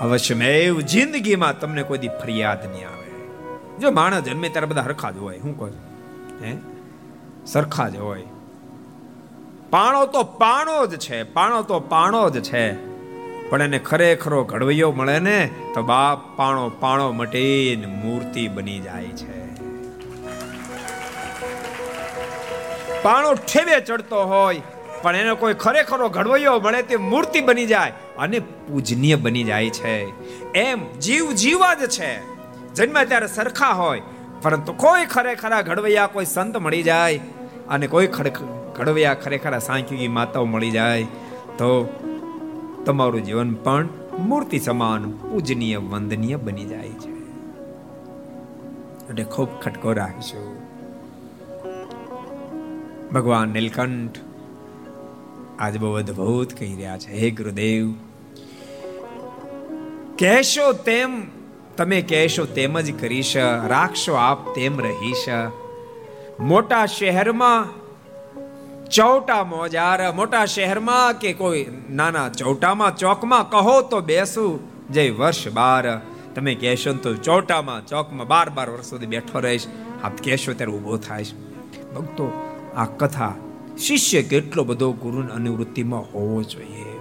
[SPEAKER 3] અવશ્યમેવ જિંદગીમાં તમને કોઈ દી ફરિયાદ નહીં આવે. જો માણસ જન્મે ત્યારે બધા હરખા જ હોય, શું કહો હે? સરખા જ હોય. પાણો તો પાણો જ છે, પાણો તો પાણો જ છે. પણ એને ખરેખરો ઘડવૈયો મળે ને તો બાપ પાણો પાણો મટીને મૂર્તિ બની જાય છે. પાણો ઠેવે ચડતો હોય, પણ એનો કોઈ ખરેખરો ઘડવૈયો મળે તે મૂર્તિ બની જાય અને પૂજનીય બની જાય છે. એમ જીવ જીવા જ છે. જન્મ ત્યારે સરખા હોય, પરંતુ કોઈ ખરેખરા ઘડવૈયા કોઈ સંત મળી જાય અને કોઈ ઘડવૈયા ખરેખરા સાંખ્યુગી માતાઓ મળી જાય, તો તમારું જીવન પણ મૂર્તિ સમાન, પૂજનીય, વંદનીય બની જાય છે. એટલે ખૂબ ખટકો રાખજો. ભગવાન નીલકંઠ આજ બહુ અદભુત કહી રહ્યા છે. હે ગુરુદેવ, કહેશો તેમ, તમે કહેશો તેમ જ કરીશ, રાખશો આપ તેમ રહીશ. મોટા શહેરમાં ચૌટા મોજાર, મોટા શહેરમાં કે કોઈ નાના ચૌટામાં, ચોકમાં કહો તો બેસું જય વર્ષ બાર. તમે કહેશો તો ચોટામાં, ચોકમાં બાર બાર વર્ષ સુધી બેઠો રહીશ. આપ કહેશો ત્યારે ઊભો થાય ભક્તો આ કથા શિષ્ય કેટલો બધો ગુરુની અનુવૃત્તિમાં હોવો જોઈએ.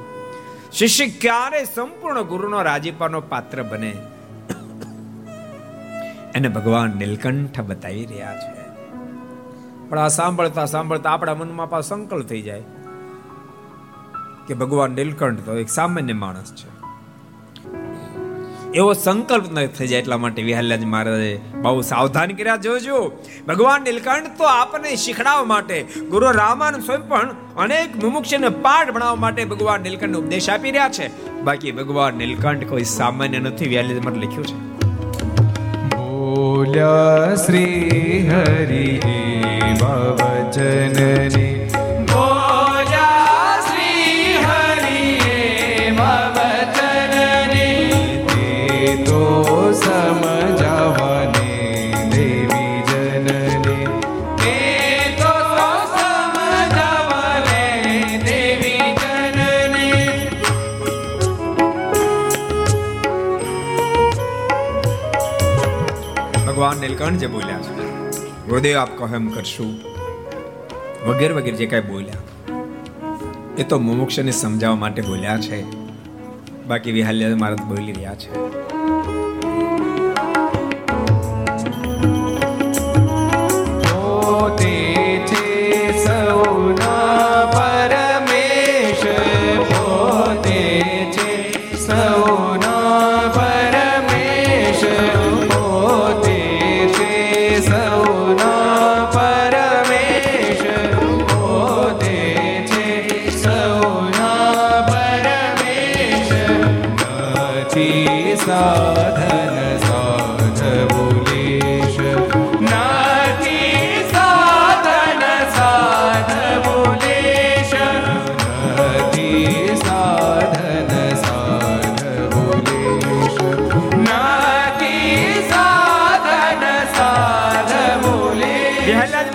[SPEAKER 3] શિષ્ય ક્યારે સંપૂર્ણ ગુરુનો રાજીપાનો પાત્ર બને? એને ભગવાન નીલકંઠ બતાવી રહ્યા છે. પણ આ સાંભળતા સાંભળતા આપણા મનમાં પાછો સંકલ્પ થઈ જાય કે ભગવાન નીલકંઠ તો એક સામાન્ય માણસ છે. એવો સંકલ્પ ન થઈ જાય એટલા માટે વિહલ્યાજ મહારાજે બહુ સાવધાન કર્યા, જોજો. ભગવાન નીલકંઠ તો આપણને શીખડાવવા માટે, ગુરુ રામાનંદ સ્વયં પણ અનેક મુમુક્ષને પાઠ ભણાવવા માટે ભગવાન નીલકંઠ ઉપદેશ આપી રહ્યા છે. બાકી ભગવાન નીલકંઠ કોઈ સામાન્ય નથી, વિહલ્યાજ માટે લખ્યું છે.
[SPEAKER 1] બોલ્યા શ્રી હરિ વચનની
[SPEAKER 3] ભગવાન નીલકંઠ જે બોલ્યા છે ગુરુદેવ આપ કહો એમ કરશું. વગેરે વગેરે જે કાંઈ બોલ્યા એ તો મુમુક્ષને સમજાવવા માટે બોલ્યા છે. બાકી વિહાલ્ય મારા બોલી રહ્યા છે.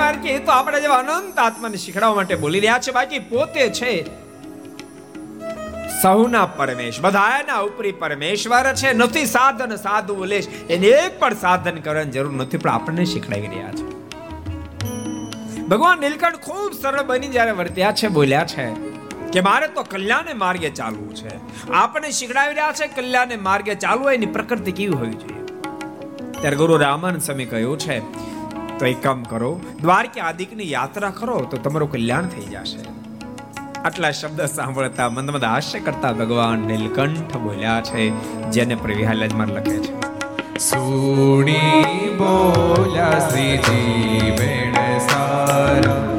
[SPEAKER 3] મહારાજ કે એ તો આપણે જેવા અનંત આત્માને શીખડાવવા માટે બોલી રહ્યા છે. બાકી પોતે છે સૌના પરમેશ બધાના ઉપરી પરમેશ્વર છે. નથી સાધન, સાધુ લેશ એને એક પણ સાધન કરવાની જરૂર નથી, પણ આપણને શીખડાવી રહ્યા છે. ભગવાન નીલકંઠ ખૂબ સરળ બની જ્યારે વર્ત્યા છે, બોલ્યા છે કે મારે તો કલ્યાણ માર્ગે ચાલવું છે. આપણે શીખડાવી રહ્યા છે કલ્યાણ માર્ગે ચાલવું, એની પ્રકૃતિ કેવી હોવી જોઈએ? ત્યારે ગુરુ રામાનંદ સ્વામી કહ્યું છે તો એક કામ કરો, દ્વારકા આદિકની યાત્રા કરો તો તમારું કલ્યાણ થઈ જશે. આટલા શબ્દ સાંભળતા મંદ મંદ હાસ્ય કરતા ભગવાન નીલકંઠ બોલ્યા છે, જેને પ્રવિહાલજમાં લખે છે.
[SPEAKER 1] સુણી બોલ્યા શ્રીજી બેણ સારા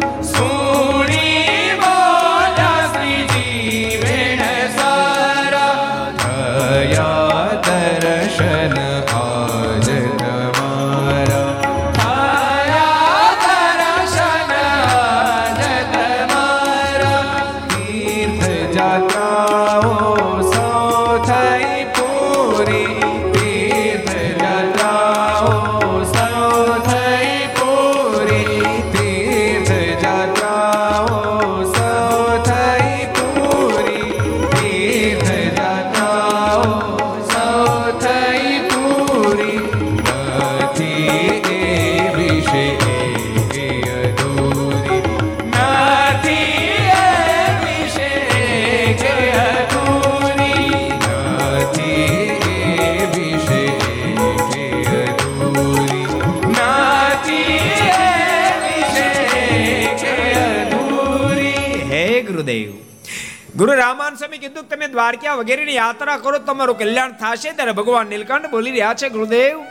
[SPEAKER 3] કીધું કે તમે દ્વારકા વગેરેની યાત્રા કરો, તમારું કલ્યાણ થશે. ત્યારે ભગવાન નીલકંઠ બોલી રહ્યા છે, ગુરુદેવ,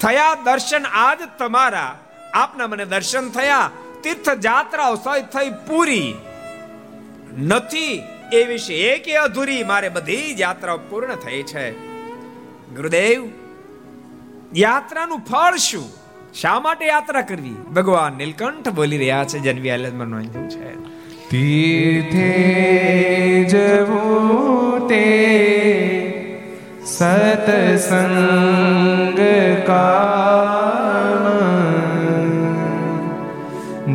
[SPEAKER 3] થયા દર્શન આજ તમારા. આપના મને દર્શન થયા. તીર્થ જાત્રાઓ સહિત થઈ પૂરી. નથી એ વિશે એક અધૂરી મારે બધી યાત્રાઓ પૂર્ણ થઈ છે. ગુરુદેવ, યાત્રાનું ફળ શું? શા માટે યાત્રા કરવી? ભગવાન નીલકંઠ બોલી રહ્યા છે જન્મી નોંધ્યું છે.
[SPEAKER 1] તીર્થે જવું તે સતસંગ કામ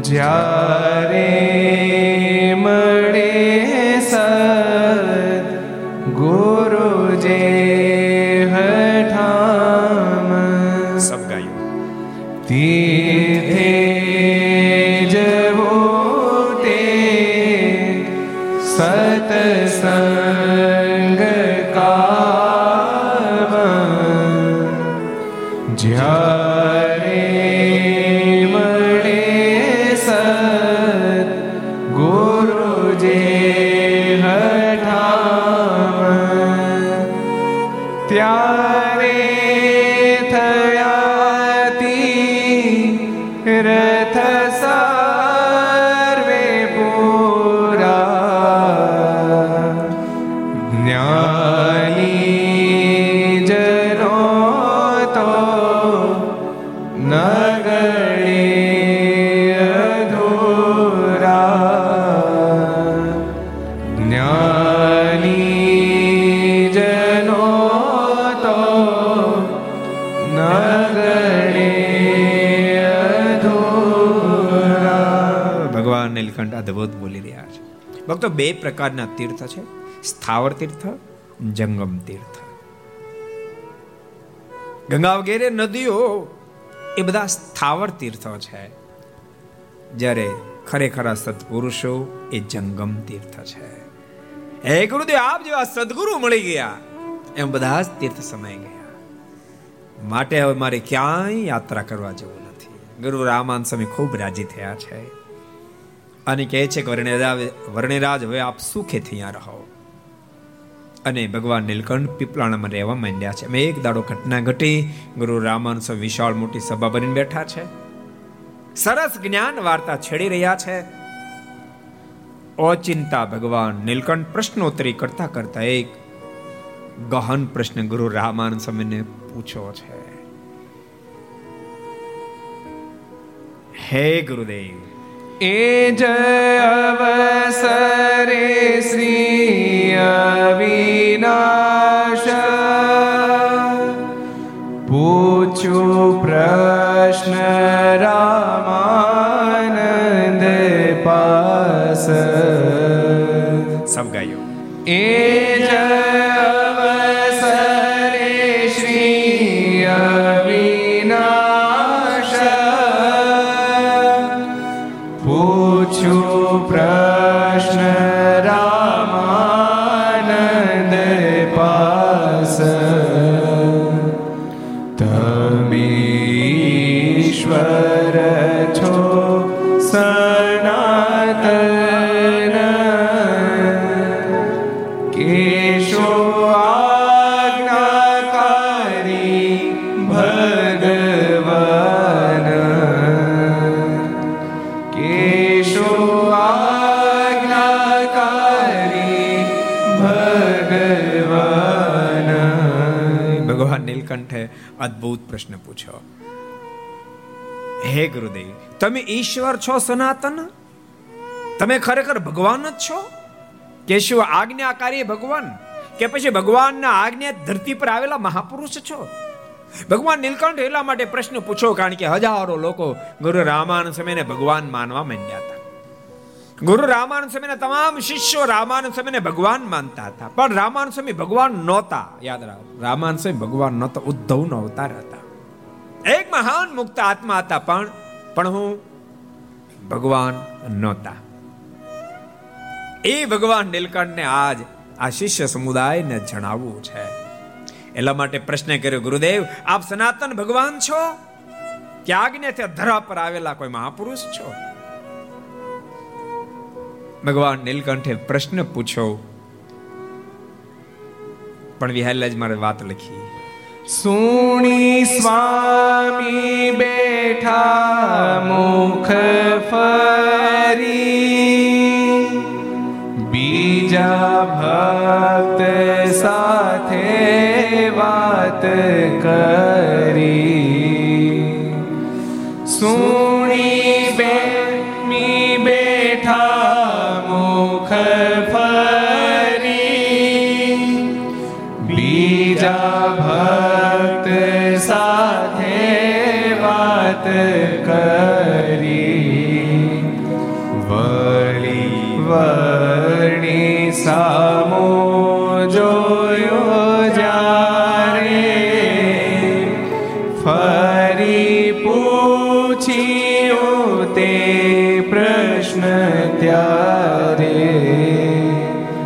[SPEAKER 1] જ્યારે જ્યારે
[SPEAKER 3] ભક્તો, બે પ્રકારના તીર્થ છે. સ્થાવર તીર્થ, જંગમ તીર્થ. ગંગા વગેરે નદીઓ એ બધા સ્થાવર તીર્થો છે, જ્યારે ખરેખર સત્પુરુષો એ જંગમ તીર્થ છે. હે ગુરુદેવ, આપ જેવા સદગુરુ મળી ગયા, એમ બધા જ તીર્થ સમાઈ ગયા. માટે હવે મારે ક્યાંય યાત્રા કરવા જેવું નથી. ગુરુ રામાન સ્વામી ખૂબ રાજી થયા છે. અને કહે છે કે વર્ણિરાજ વર્ણિરાજ, હવે આપ સુખેથી અહીંયા રહો. અને ભગવાન નીલકંઠ પીપળાણામાં રહેવા માંડ્યા છે. મેં એક દાડો ઘટના ઘટી. ગુરુ રામાન સ્વામી વિશાળ મોટી સભા બનીને બેઠા છે. સરસ જ્ઞાન વાર્તા છેડી રહ્યા છે. ઓચિંતા ભગવાન નીલકંઠ પ્રશ્નોત્તરી કરતા કરતા એક ગહન પ્રશ્ન ગુરુ રામાનંદ સ્વામીને પૂછો છે. હે ગુરુદેવ
[SPEAKER 1] એ જ અવસરે શ્રી અવિનાશ. પૂછું પ્રશ્ન રામાનંદ પાસ.
[SPEAKER 3] સબ ગાયો.
[SPEAKER 1] એ ભગવાન
[SPEAKER 3] નીલકંઠે અદ્ભુત પ્રશ્ન પૂછ્યો. હે ગુરુદેવ, તમે ઈશ્વર છો સનાતન? તમે ખરેખર ભગવાન જ છો? કે શું આજ્ઞાકારી ભગવાન? કે પછી ભગવાનના આજ્ઞા ધરતી પર આવેલા મહાપુરુષ છો? ભગવાન નીલકંઠ એટલા માટે પ્રશ્ન પૂછો કારણ કે હજારો લોકો ગુરુ રામાન સમયને ભગવાન માનવા માંડ્યા હતા. ગુરુ રામાનંદ સ્વામીના તમામ શિષ્યો રામાનંદ સ્વામીને ભગવાન માનતા હતા. પણ રામાનંદ સ્વામી ભગવાન નહોતા. યાદ રાખો રામાનંદ સ્વામી ભગવાન નહોતા, ઉદ્ધવનો અવતાર હતા. એક મહાન મુક્ત આત્મા હતા પણ પણ હું ભગવાન નહોતા. એ ભગવાન નીલકંઠને આજ આ શિષ્ય સમુદાયને જણાવવું છે. એટલા માટે પ્રશ્ન કર્યો, ગુરુદેવ, આપ સનાતન ભગવાન છો? કે આજ્ઞાથી ધરા પર આવેલા કોઈ મહાપુરુષ છો? ભગવાન નીલકંઠે પ્રશ્ન પૂછ્યો. પણ વિહારલાજ મારે વાત લખી.
[SPEAKER 1] સુણી સ્વામી બેઠા મુખ ફરી. બીજા ભક્ત સાથે વાત કરી. સુણી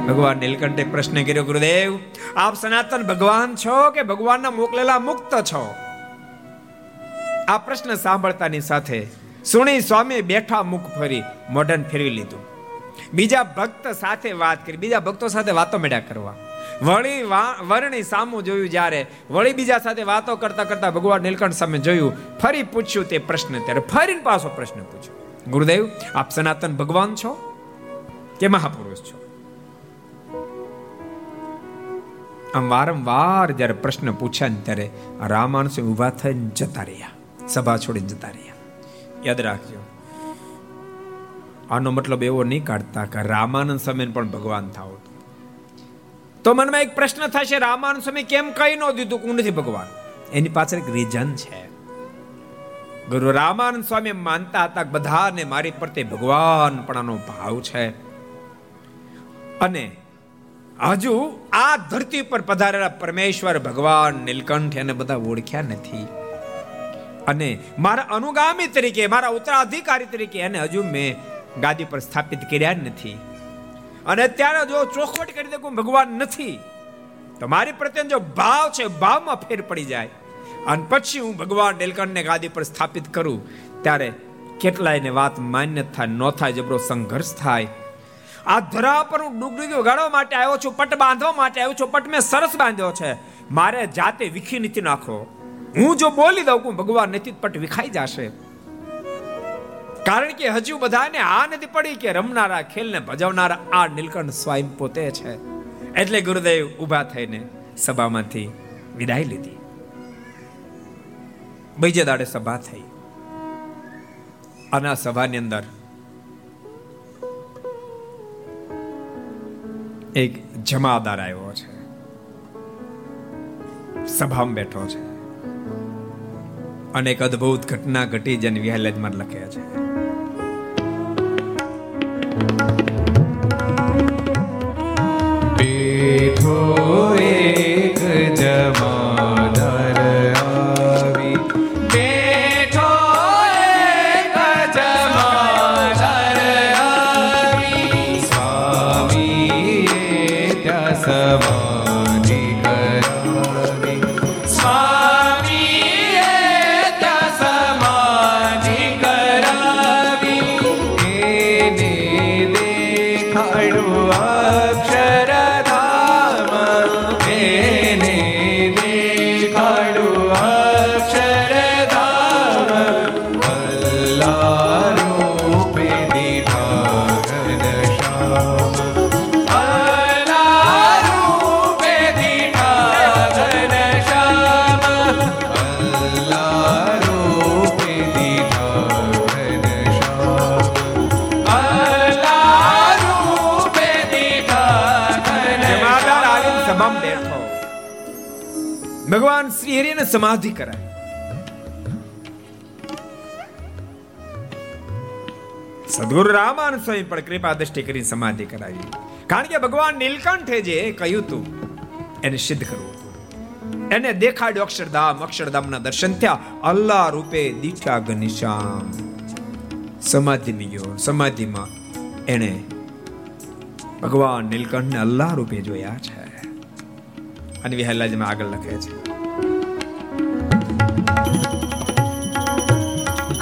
[SPEAKER 3] ભગવાન નીલકંઠે પ્રશ્ન કર્યો ગુરુદેવ આપ સનાતન ભગવાન છો કે ભગવાનના મોકલેલા મુક્ત છો? આ પ્રશ્ન સાંભળતાની સાથે સુણી સ્વામી બેઠા મુખ ફરી મોઢન ફેરવી લીધું. બીજા ભક્ત સાથે વાત કરી, બીજા ભક્તો સાથે વાતો મેળ્યા કરવા. વળી વર્ણી સામું જોયું જ્યારે, વળી બીજા સાથે વાતો કરતા કરતા ભગવાન નીલકંઠ સામે જોયું, ફરી પૂછ્યું તે પ્રશ્ન ત્યારે ફરીને પાછો પ્રશ્ન પૂછ્યો. ગુરુદેવ, આપ સનાતન ભગવાન છો કે મહાપુરુષ છો? આમ વારંવાર જ્યારે પ્રશ્ન પૂછ્યા ને ત્યારે રામાનસે ઊભા થઈને જતા રહ્યા. સભા છોડીને જતા રહ્યા. યાદ રાખજો. આનો મતલબ એવો નહીં કાઢતા કે રામાનંદ સમય પણ ભગવાન થાવ તો મનમાં એક પ્રશ્ન થશે, રામાનંદ સ્વામી કેમ કહી ન દીધું કોણ નથી ભગવાન? એની પાછળ એક રીઝન છે. ગુરુ રામાનંદ સ્વામી માનતા હતા કે બધાને મારી પ્રત્યે ભગવાન પણ ભાવ છે. અને હજુ આ ધરતી પર પધારેલા પરમેશ્વર ભગવાન નીલકંઠ એને બધા ઓળખ્યા નથી. અને મારા અનુગામી તરીકે, મારા ઉત્તરાધિકારી તરીકે એને હજુ મેં ગાદી પર સ્થાપિત કર્યા નથી. અને અત્યારે જો ચોખવટ કરી દે કોઈ ભગવાન નથી, તો મારી પ્રત્યે જો ભાવ છે, ભાવમાં ફેર પડી જાય. અને પછી હું ભગવાન નીલકંઠને ગાદી પર સ્થાપિત કરું, ત્યારે કેટલાયને વાત માન્ય થાય, ન થાય, જબરો સંઘર્ષ થાય. આ ધરા પર હું ડુગડુગી ઉગાડવા માટે આવ્યો છું, પટ બાંધવા માટે આવ્યો છું, પટ મેં સરસ બાંધ્યો છે. મારે જાતે વિખી નથી નાખો. હું જો બોલી દઉં કે ભગવાન નથી પટ વિખાઈ જશે. કારણ કે હજુ બધાને આ નથી પડી કે રમનારા, ખેલને ભજવનારા આ નીલકંઠ સ્વયં પોતે છે. એટલે ગુરુદેવ ઊભા થઈને સભામાંથી વિદાય લીધી. બીજે દાડે સભા થઈ. અને સભાની અંદર એક જમાદાર આવ્યો છે. સભામાં બેઠો છે. અને એક અદ્ભુત ઘટના ઘટી જેને વિહલેજમાં લખે છે.
[SPEAKER 1] બેઠો સમાધિ
[SPEAKER 3] કરાય. સદગુરુ રામાન સ્વામી પણ કૃપા દ્રષ્ટિ કરી સમાધિ કરાવી. કારણ કે ભગવાન નીલકંઠે જે કહ્યું હતું, એને સિદ્ધ કરવું. એને દેખાડ્યો અક્ષરધામ, અક્ષરધામના દર્શન થયા. અલ્લાહ રૂપે દીઠા ગનિશામ સમાધિ ગયો, સમાધિમાં એને ભગવાન નીલકંઠને અલ્લાહ રૂપે જોયા છે. અને વિહલાજમાં આગળ લખે છે.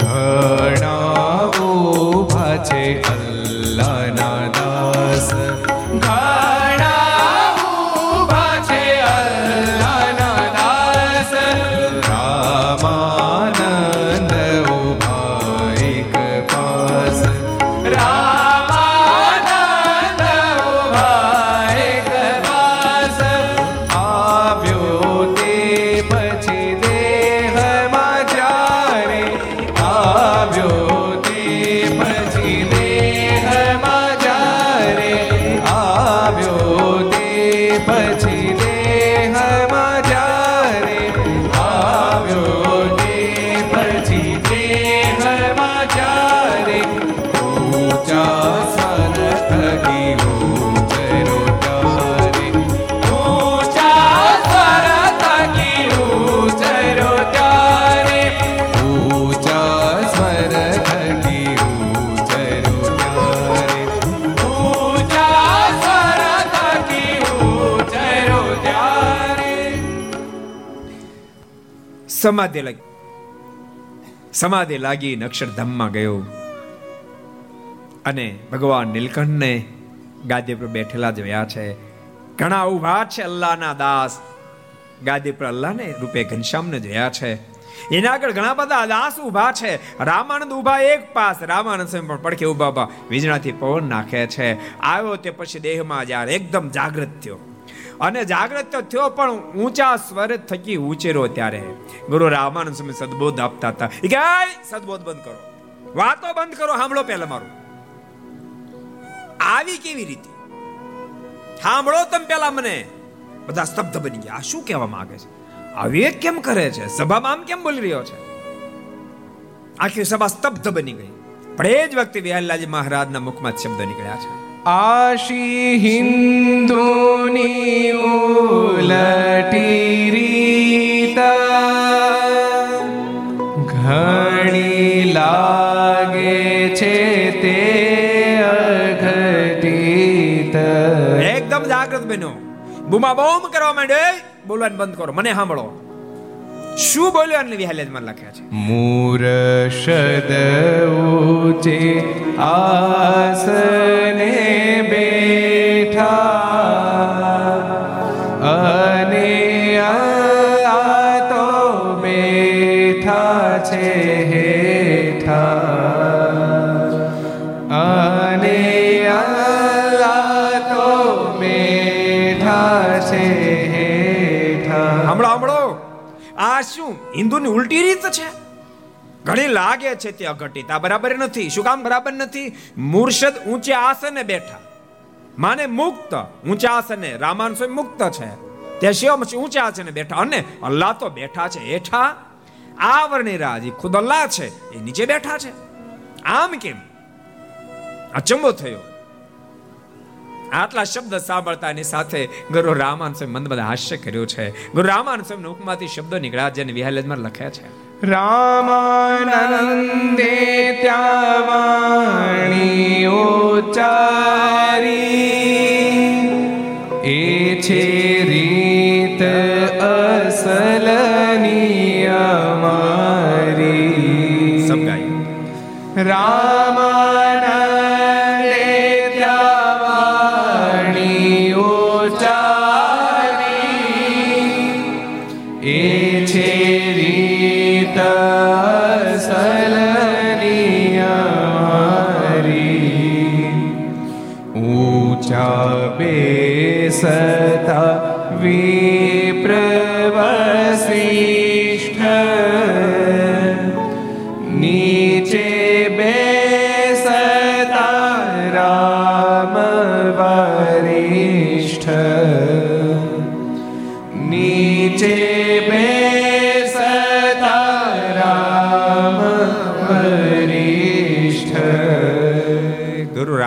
[SPEAKER 1] ઘણા ઊભા છે.
[SPEAKER 3] સમાધિ લાગી સમાધિ લાગી અક્ષરધામમાં ગયો અને ભગવાન નીલકંઠને ગાદી પર બેઠેલા જોયા છે ઘણા ઊભા છે અલ્લાહના દાસ ગાદી પર અલ્લાહને રૂપે ઘનશ્યામને જોયા છે એના આગળ ઘણા બધા દાસ ઊભા છે રામાનંદ ઊભા એક પાસ રામાનંદ સ્વામી પણ પડખે ઊભા ઊભા વીજળાથી પવન નાખે છે આવ્યો તે પછી દેહમાં જ્યારે એકદમ જાગૃત થયો અને જાગ્રત તો થયો, પણ ઊંચા સ્વર થકી ઉચેરો ત્યારે. ગુરુ રામાનંદ સ્વામી સદબોધ આપતા હતા. એ કે સદબોધ બંધ કરો. વાતો બંધ કરો, સાંભળો પહેલા મારું. આવી કેવી રીતે? સાંભળો તમે પેલા મને. બધા સ્તબ્ધ બની ગયા. શું કહેવા માંગે છે? આવી કેમ કરે છે? સભામાં આમ કેમ બોલી રહ્યો છે? આખી સભા સ્તબ્ધ બની ગઈ. પણ એ જ વખતે વિહલાજી મહારાજના મુખમાં શબ્દ નીકળ્યા છે.
[SPEAKER 1] આશી હિન્દુની ઉલટી રીતા ઘણી લાગે છે તે અઘટિત
[SPEAKER 3] એકદમ જાગૃત બન્યો બૂમા બોમ કરવા માંડે બોલવાનું બંધ કરો મને સાંભળો શું બોલ્યો અને વિહાલેજમાં લખ્યા છે
[SPEAKER 1] મૂરષદ ઊંચે આસને બેઠા અને આ તો બેઠા છે આ
[SPEAKER 3] શું હિન્દુની ઉલટી રીત છે. ઘણી લાગે છે તે અઘટિત. આ બરાબર નથી. શું કામ બરાબર નથી? મુર્શદ ઊંચે આસને બેઠા. માને મુક્ત. ઊંચા આસને. રામાન સ્વયં મુક્ત છે. તે શિવ ઊંચા આસને બેઠા. અને અલ્લાહ તો બેઠા છે. હેઠા આ વર્ણિ રાજ. ખુદ અલ્લાહ છે. એ નીચે બેઠા છે. આમ કેમ? અચંબો થયો. આટલા શબ્દ સાંભળતાની સાથે ગુરુ રામાન સ્વામી મંદ બધા હાસ્ય કર્યું છે. ગુરુ રામાન સ્વામી મુખમાંથી શબ્દો નીકળ્યા જેને વિહાલેજમાં લખ્યા છે.
[SPEAKER 1] રામાનંદે ત્યાવાણી ચારી. એ છે રીત અસલની અમારી.
[SPEAKER 3] સબ ગાય
[SPEAKER 1] રામાનંદે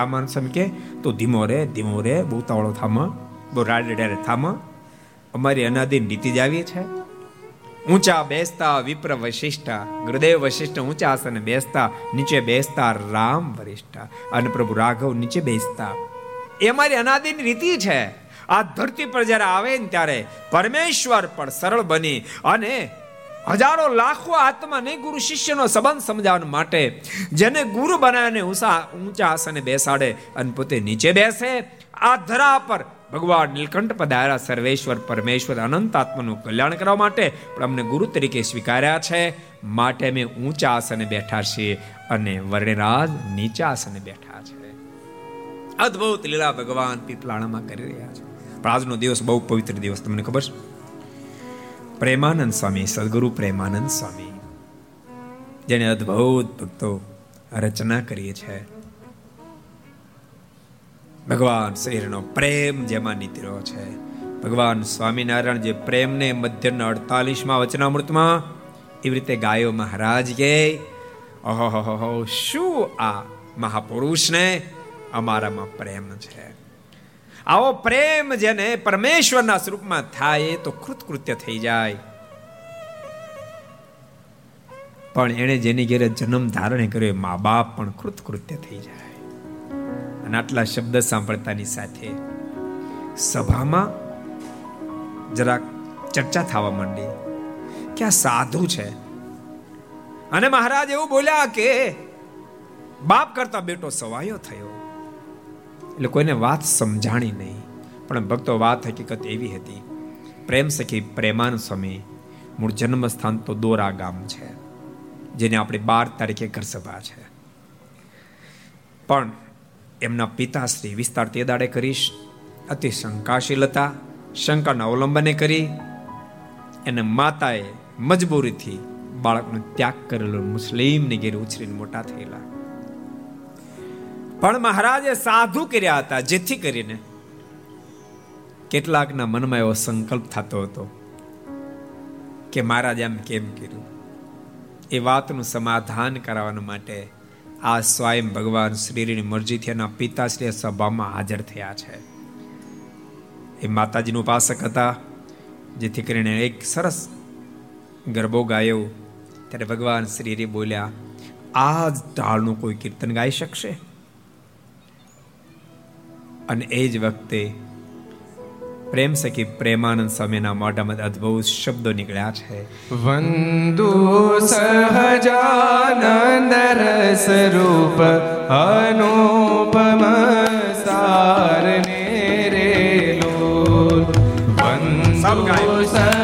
[SPEAKER 3] રામાન સ્વામી કે ધીમો રે ધીમો રે, બહુ તાવળો થામા, બહુ રાડે થામા. અમારી અનાદિન નીતિ જ આવી છે. ઊંચા બેસતા, વિપ્ર વશિષ્ઠા, ગુરુદેવ વશિષ્ઠ ઊંચા આસને બેસતા, નીચે બેસતા, રામ વરિષ્ઠા, અને પ્રભુ રાઘવ નીચે બેસતા. એ અમારી અનાદિન રીતિ છે. આ ધરતી પર જ્યારે આવે ને ત્યારે પરમેશ્વર પણ સરળ બની અને હજારો લાખો આત્મા નહીં ગુરુ શિષ્યનો સંબંધ સમજાવવા માટે જેને ગુરુ બનાવીને ઊંચા ઊંચા આસને બેસાડે અને પોતે નીચે બેસે. આ ધરા પર ભગવાન નીલકંઠ પધાર્યા, સર્વેશ્વર, પરમેશ્વર, અનંત આત્માનું કલ્યાણ કરવા માટે પણ અમને ગુરુ તરીકે સ્વીકાર્યા છે. માટે અમે ઊંચા આસને બેઠા છીએ અને વર્ણરાજ નીચા આસને બેઠા છે. અદ્ભુત લીલા ભગવાન પીપલાણામાં કરી રહ્યા છે. પણ આજનો દિવસ બહુ પવિત્ર દિવસ, તમને ખબર છે? પ્રેમાનંદ સ્વામી, સદગુરુ પ્રેમાનંદ સ્વામી. જેને અદ્ભુત ભક્તો રચના કરીએ છે. ભગવાન શ્રીનો પ્રેમ જેમાં નીતિરો છે. ભગવાન સ્વામિનારાયણ જે પ્રેમને મધ્યના અડતાલીસમાં વચનામૃતમાં એવી રીતે ગાયો, મહારાજ કે ઓહો શું આ મહાપુરુષને અમારામાં પ્રેમ છે? આવો પ્રેમ જેને પરમેશ્વરના સ્વરૂપમાં થાય તો કૃતકૃત્ય થઈ જાય. પણ એણે જેની ઘેરે જન્મ ધારણ કર્યો મા બાપ પણ કૃતકૃત્ય થઈ જાય. અને આટલા શબ્દ સાંભળતાની સાથે સભામાં જરાક ચર્ચા થવા માંડી કે આ સાધુ છે. અને મહારાજ એવું બોલ્યા કે બાપ કરતા બેટો સવાયો થયો. એટલે કોઈને વાત સમજાણી નહીં. પણ ભક્તો વાત હકીકત એવી હતી. પ્રેમ સખી પ્રેમાન સ્વામી, મૂળ જન્મ સ્થાન તો દોરા ગામ છે, જેને આપણે બાર તારીખે ઘર સભા છે. પણ એમના પિતાશ્રી વિસ્તાર તે દાડે કરીશ. અતિ શંકાશીલ હતા, શંકાના અવલંબને કરી એને માતાએ મજબૂરીથી બાળકનો ત્યાગ કરેલો મુસ્લિમને ઘેર ઉછરીને મોટા થયેલા. પણ મહારાજે સાધુ કર્યા હતા, જેથી કરીને કેટલાકના મનમાં એવો સંકલ્પ થતો હતો કે મહારાજ એમ કેમ કર્યું? એ વાતનું સમાધાન કરાવવા માટે આ સ્વયં ભગવાન શ્રીની મરજીથી એના પિતાશ્રી સભામાં હાજર થયા છે. એ માતાજીનું ઉપાસક હતા, જેથી કરીને એક સરસ ગરબો ગાયો. ત્યારે ભગવાન શ્રી બોલ્યા, આ જ ઢાળનું કોઈ કીર્તન ગાઈ શકશે? અને એ જ વખતે પ્રેમ સખી પ્રેમાનંદ સ્વામીના મોઢામાં અદ્ભુત શબ્દો નીકળ્યા છે.
[SPEAKER 1] વંદુ સહજાનંદ રસ રૂપ અનુપમ સારને રે
[SPEAKER 3] લો
[SPEAKER 1] વંદુ સહજાનંદ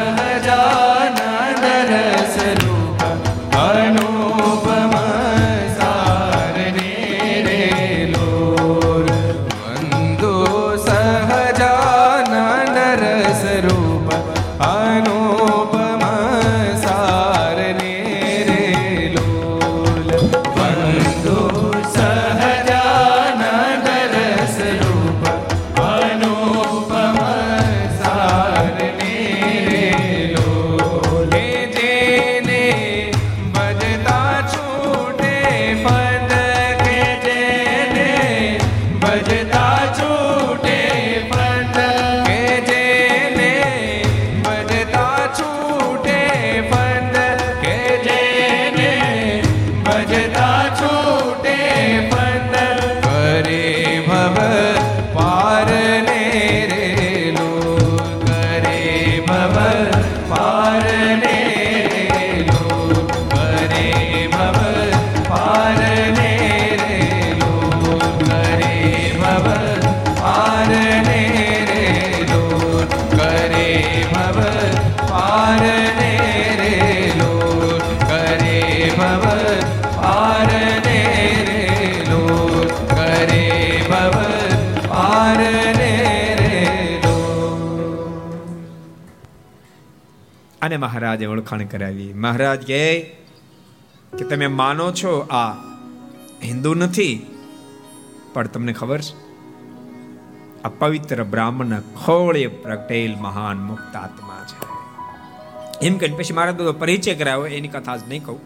[SPEAKER 3] અને મહારાજે ઓળખાણ કરાવી. મહારાજ કહે કે તમે માનો છો આ હિન્દુ નથી, પણ તમને ખબર છે? આ પવિત્ર બ્રાહ્મણ ખોળે પ્રગટેલ મહાન મુક્ત આત્મા છે. એમ કહીને પછી મારા બધો પરિચય કરાયો, એની કથા જ નહીં કહું.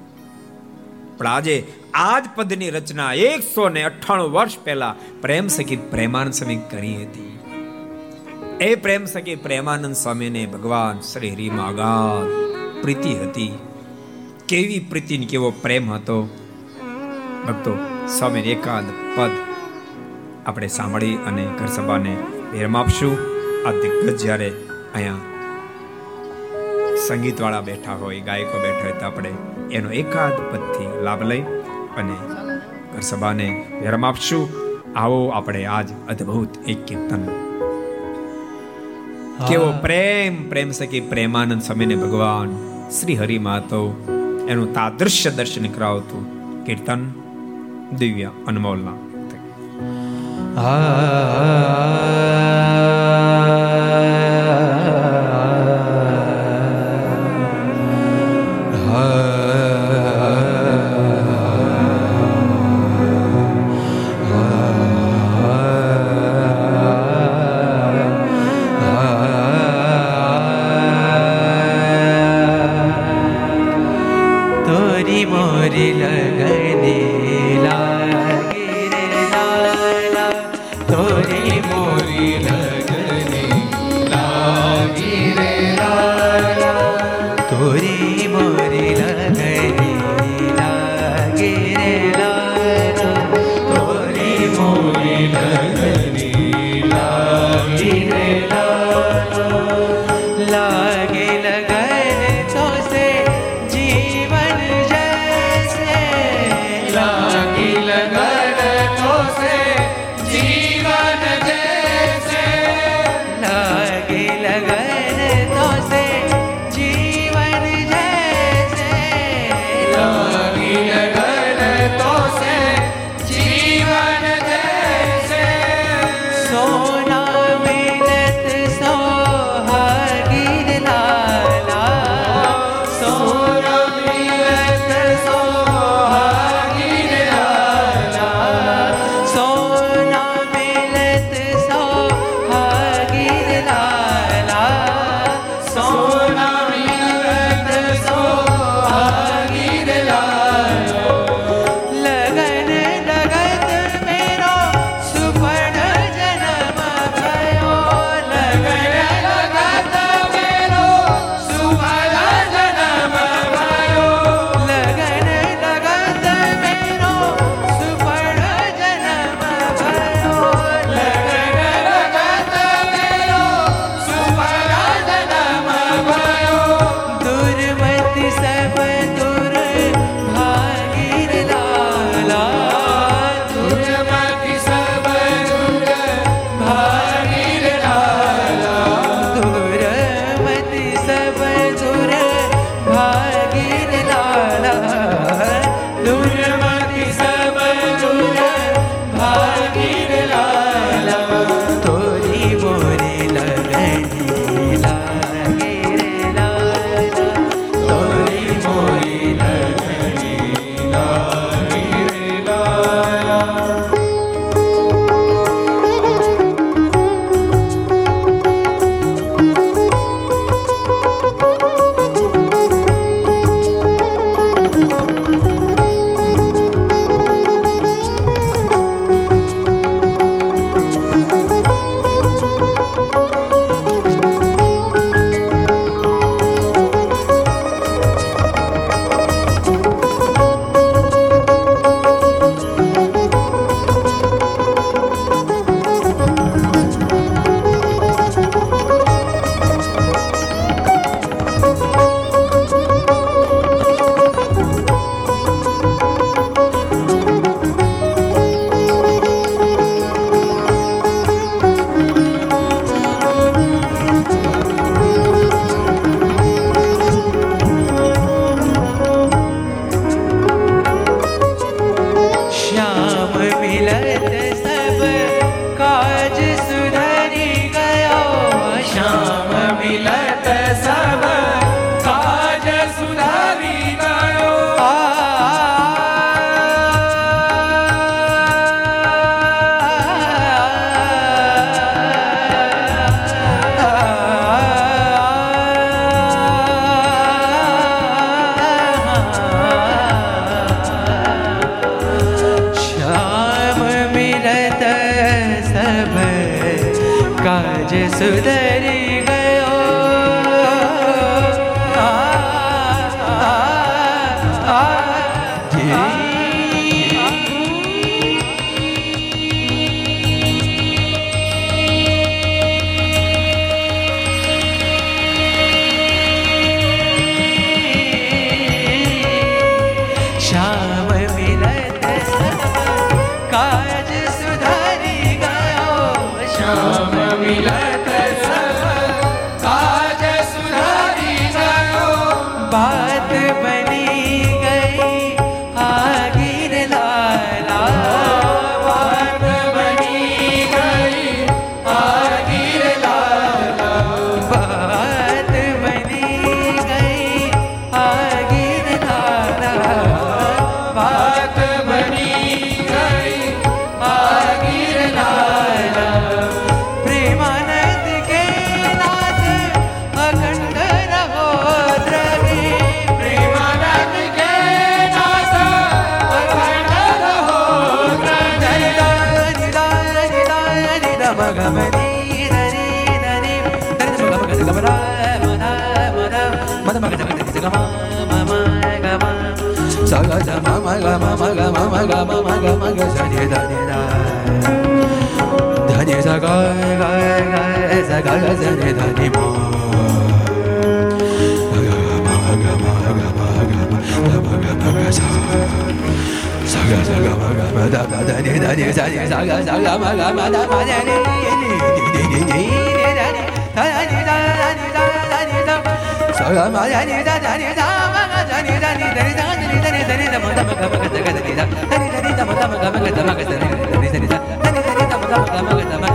[SPEAKER 3] પણ આજે આજ પદની રચના એકસો ને અઠ્ઠાણું વર્ષ પહેલા પ્રેમ સખી પ્રેમાનંદ સ્વામી કરી હતી. એ પ્રેમ સખી પ્રેમાનંદ સ્વામીને ભગવાન શ્રી હરિમાં અગાધ પ્રીતિ હતી. કેવી પ્રીતિ ને કેવો પ્રેમ હતો. ભક્તો સ્વામી એકાદ પદ આપણે સાંભળી અને ઘર સભાને વિરામ આપશું. આ દિગ્ગજ જ્યારે અહીંયા સંગીતવાળા બેઠા હોય, ગાયકો બેઠા હોય, તો આપણે એનો એકાદ પદથી લાભ લઈ અને ઘર સભાને વિરામ આપશું. આવો આપણે આજ અદ્ભુત એક કીર્તન કેવો પ્રેમ પ્રેમ સખી પ્રેમાનંદ સ્વામીને ભગવાન શ્રી હરિ માધવ એનું તાદૃશ્ય દર્શન કરાવતું કીર્તન દિવ્ય અનમોલના.
[SPEAKER 1] તોરી ma ma ga ma ma ga ma ga sa ni da ni da da ni sa ga ga ga sa ga ga sa ni da ni ma ga ma ga ma ga ma ga ma da ma ga ma ga sa sa ga sa ga ma ga ma da da da ni da ni sa ni sa ga sa ga ma ga ma da ma ni ni ni ni ni ni da ni da ni da ni da ni da sa ga ma ni da ni da ma ga ni da ni da ni da Tani tani tani tani
[SPEAKER 4] tani tani tani tani tani tani tani tani tani tani tani tani tani tani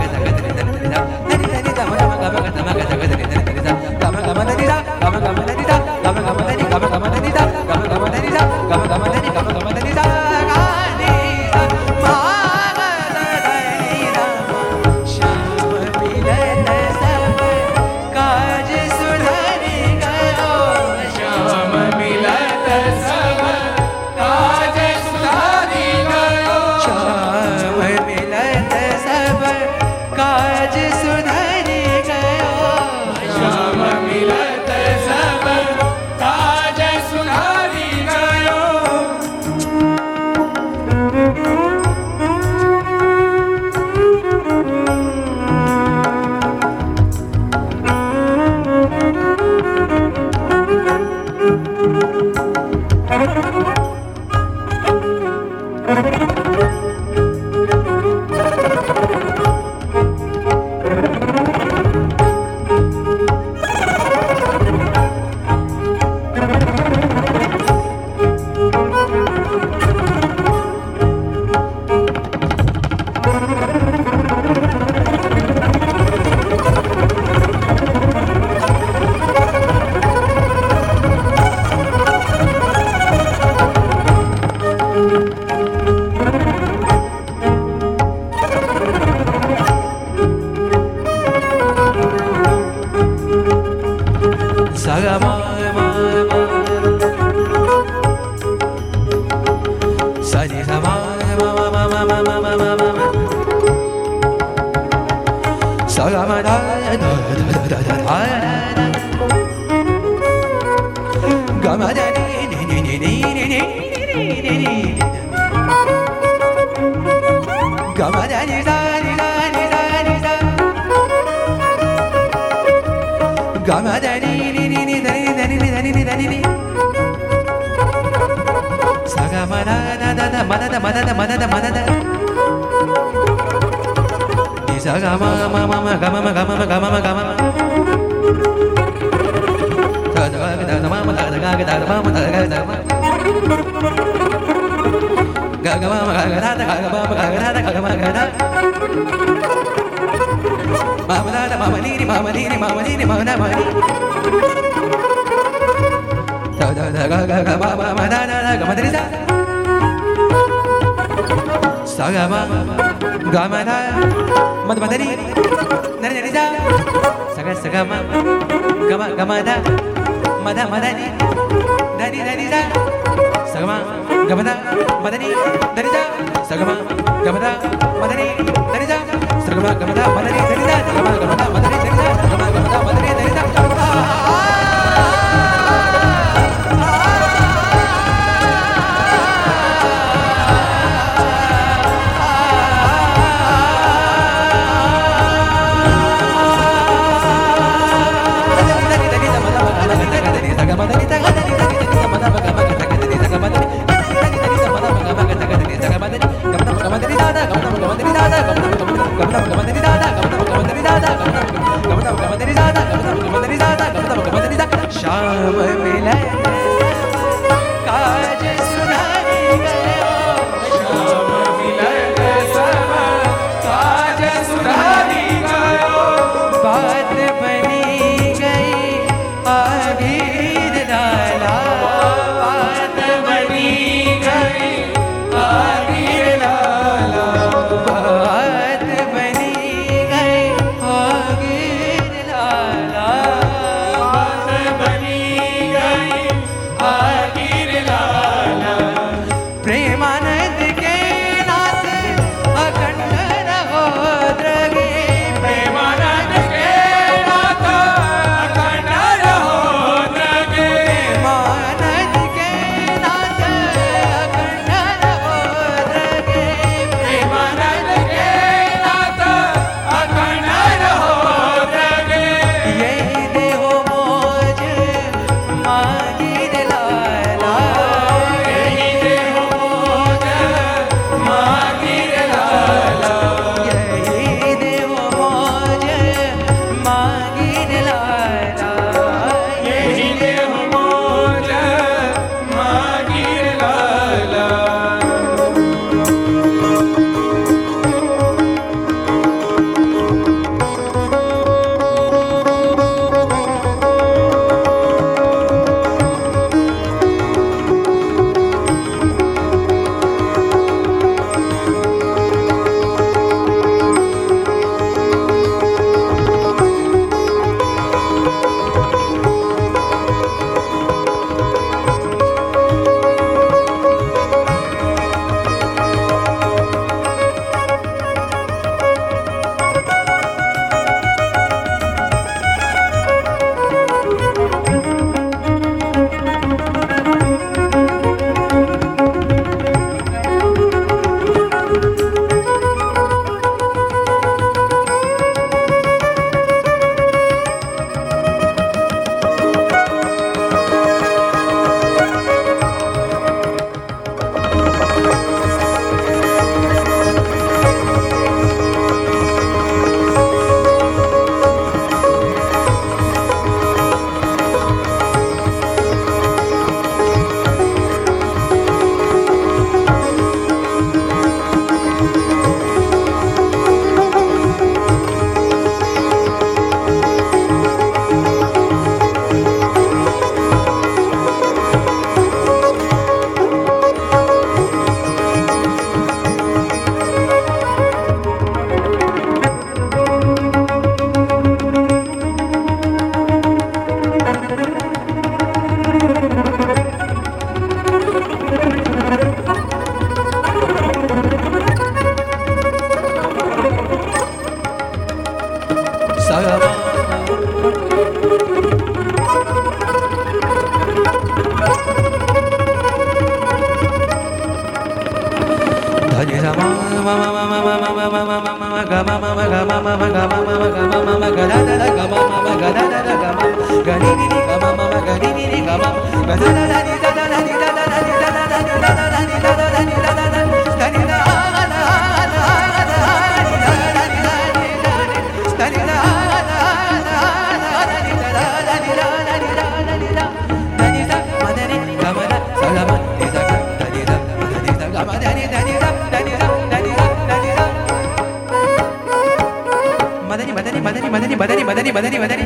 [SPEAKER 4] Madani, madani, madani, madani, madani, madani.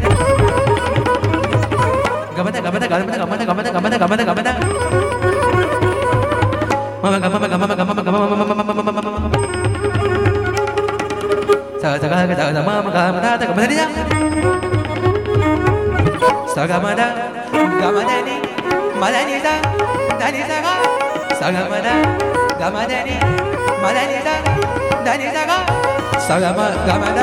[SPEAKER 4] 干嘛
[SPEAKER 3] 呢？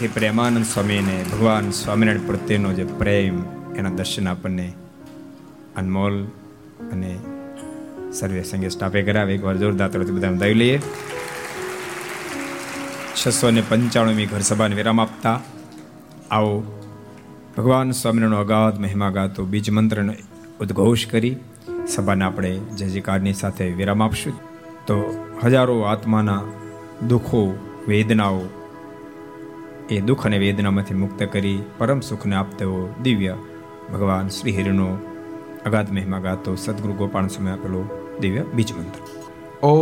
[SPEAKER 3] પ્રેમ પ્રેમાનંદ સ્વામીને, ભગવાન સ્વામિનારાયણ પ્રત્યેનો જે પ્રેમ, એના દર્શન આપણને અનમોલ અને સર્વે સંગે સ્ટાફે કરાવે. એકવાર જોરદાર તરફથી બધા દાવી લઈએ. છસો ને પંચાણુંમી ઘર સભાને વિરામ આપતા. આવો ભગવાન સ્વામિનારાયણનો અગાધ મહિમા ગાતો બીજ મંત્રનો ઉદ્ઘોષ કરી સભાને આપણે જય જયકારની સાથે વિરામ આપશું. તો હજારો આત્માના દુઃખો, વેદનાઓ એ દુઃખ અને વેદનામાંથી મુક્ત કરી પરમ સુખને આપતો દિવ્ય ભગવાન શ્રી હરિનો અગાધ મહિમા ગાતો સદગુરુ ગોપાલ સમય આપેલો દિવ્ય બીજ મંત્ર.
[SPEAKER 1] ઓ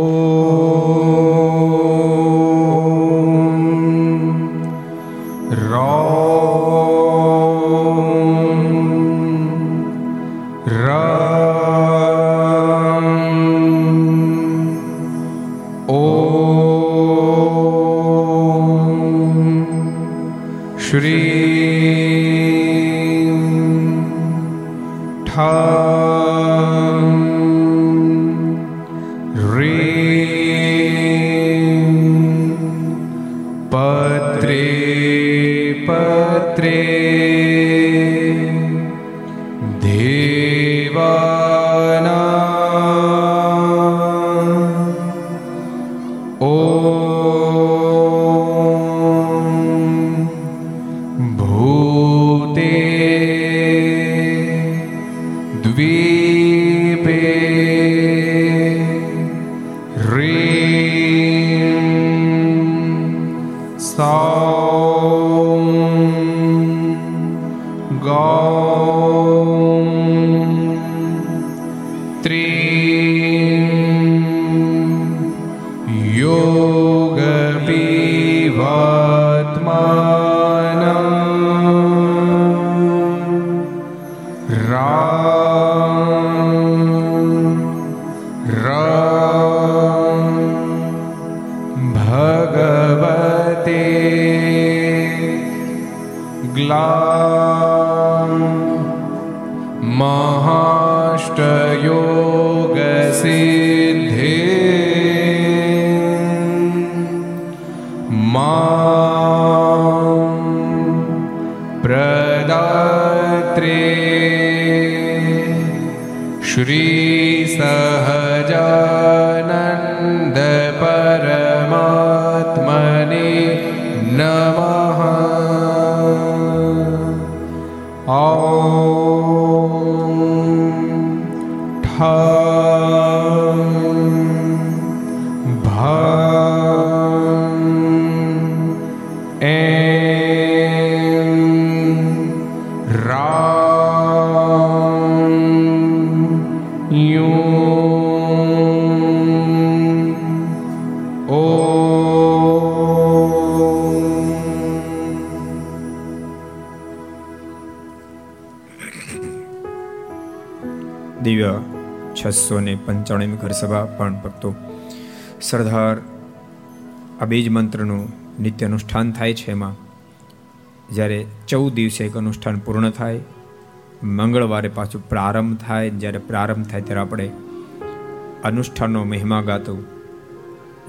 [SPEAKER 3] છસો ને પંચાણું ઘર સભા પણ ભક્તો. સરદાર, આ બીજ મંત્રનું નિત્ય અનુષ્ઠાન થાય છે એમાં. જ્યારે ચૌદ દિવસે એક અનુષ્ઠાન પૂર્ણ થાય, મંગળવારે પાછું પ્રારંભ થાય, જ્યારે પ્રારંભ થાય ત્યારે આપણે અનુષ્ઠાનનો મહિમા ગાતો.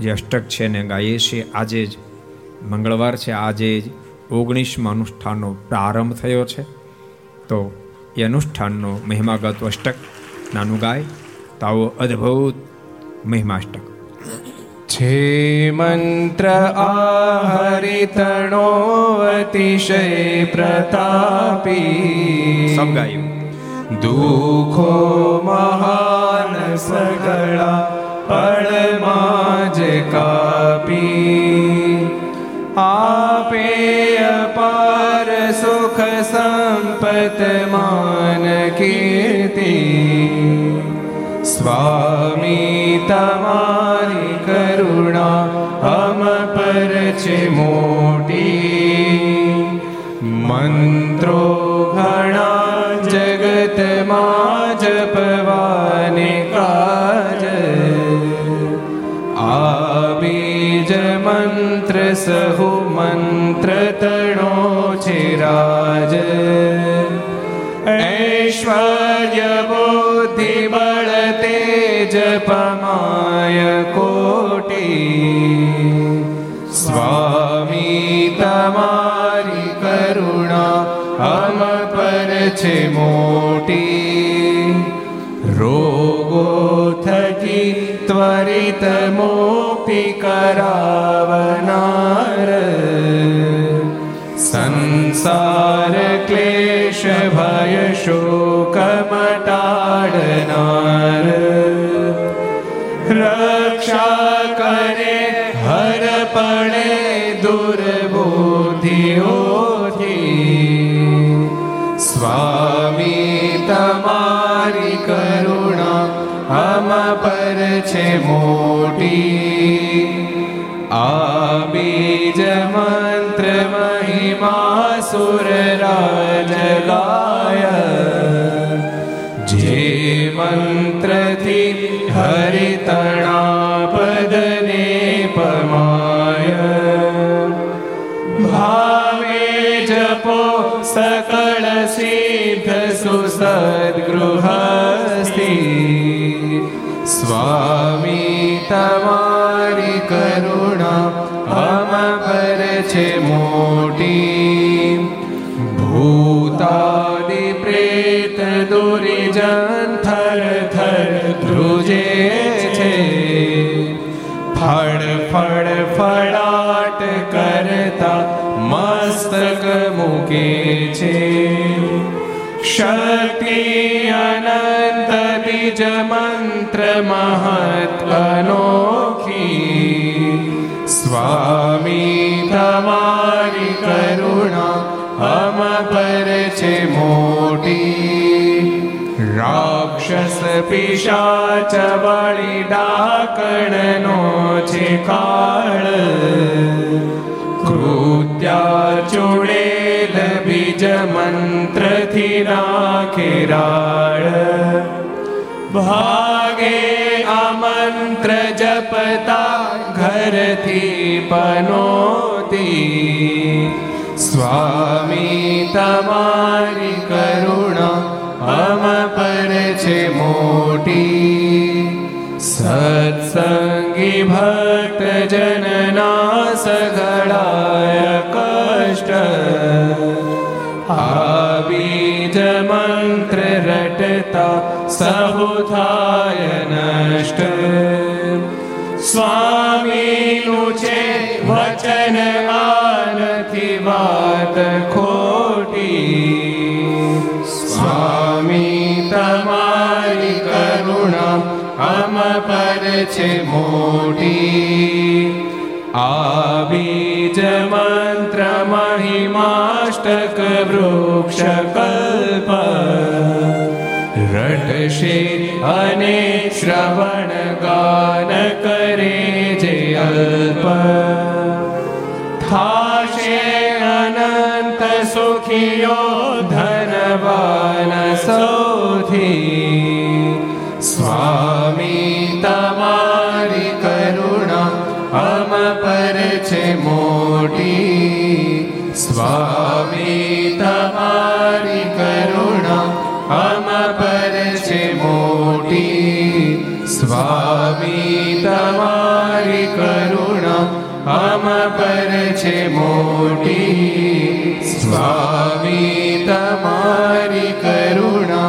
[SPEAKER 3] જે અષ્ટક છે ને ગાઈએ છીએ. આજે જ, મંગળવાર છે, આજે જ ઓગણીસમાં અનુષ્ઠાનનો પ્રારંભ થયો છે. તો એ અનુષ્ઠાનનો મહિમા ગાતો અષ્ટક. નાનું ગાય. તો આવો અદ્ભુત મહિમાષ્ટક
[SPEAKER 1] છે મંત્ર આહરિતણો અતિશય પ્રતાપી
[SPEAKER 3] સબ ગાયું
[SPEAKER 1] દુઃખો મહાન સગળા પળમાં જ કાપી આપે અપાર સુખ સંપત માન કીર્તિ સ્વામી, તમારી કરુણા અમ પર છે મોટી. મંત્રો ઘણા જગતમાં જપવાને કાજ. આ બીજ મંત્ર સહુ મંત્ર તણો છે રાજ. पमाय कोटि स्वामी तमारी करुणा हम पर छे मोटी रोगो थकी त्वरित मोपि करावनार संसार क्लेश भय शो છે મોટી. આ બીજ મંત્ર મહિમા સુર રાજ ગાય. જે મંત્રથી હરિતણા પદને પમાય. ભાવે જપો સકળ સિદ્ધ સુસદગૃહસ્થી સ્વામી, તમારી કરુણા અમ પર છે મોટી. ભૂતાની પ્રેત દોરી જન થર થર ધ્રુજે છે. ફળ ફળ, ફળાટ કરતા મસ્તક મૂકે છે. શક્તિ અનંત બીજ મંત્ર મહત અનોખી સ્વામી તમારી કરુણા અમ પર છે મોટી રાક્ષસ પિશાચ બળી ડાકણનો છે કાળ કૃત્યા ચૂડેલ બીજ મંત્રથી રાખે રાળ ભાગે આ મંત્ર જપતા ઘરથી પનોતી સ્વામી તમારી કરુણા અમ પર છે મોટી સત્સંગી ભક્ત જનના સઘળાય કષ્ટ આ બીજ મંત્ર રટતા સહુ થાય નષ્ટ સ્વામીનું છે વચન આનથી નથી વાત ખોટી સ્વામી તમારી કરુણા અમ પર છે મોટી આ બીજ મંત્ર મહિમાષ્ટક વૃક્ષ કલ્પ રટશે અને શ્રવણ ગાન કરે જે અલ્પ. થાશે અનંત સુખીઓ ધનવાન સૌથી. સ્વામી તમારી કરુણા અમ પર છે મોટી. સ્વામી સ્વામી તમારી કરુણા અમ પર છે મોટી. સ્વામી તમારી કરુણા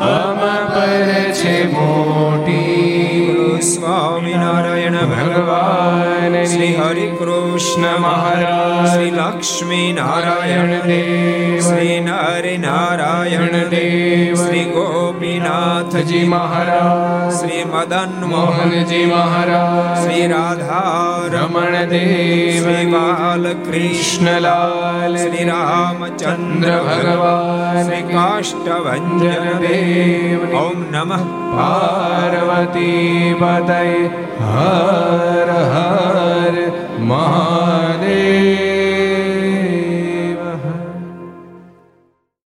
[SPEAKER 1] અમ પર છે મોટી.
[SPEAKER 3] સ્વામિનારાયણ ભગવાન. શ્રી હરિ કૃષ્ણ મહારાજ, શ્રી લક્ષ્મી નારાયણ દેવ, શ્રી નરે નારાયણ દેવ, શ્રી ગોપીનાથજી
[SPEAKER 1] મહારાજ,
[SPEAKER 3] શ્રી મદન મોહન
[SPEAKER 1] મોહનજી મહારાજ,
[SPEAKER 3] શ્રી રાધા
[SPEAKER 1] રમણ દેવ,
[SPEAKER 3] શ્રી બાલકૃષ્ણ
[SPEAKER 1] કૃષ્ણલાલ
[SPEAKER 3] શ્રી રામચંદ્ર ભગવાન, શ્રી કાષ્ટભંજન દેવ, ઓમ નમઃ.
[SPEAKER 1] પાર્વતી પતય હર હર મહાદેવ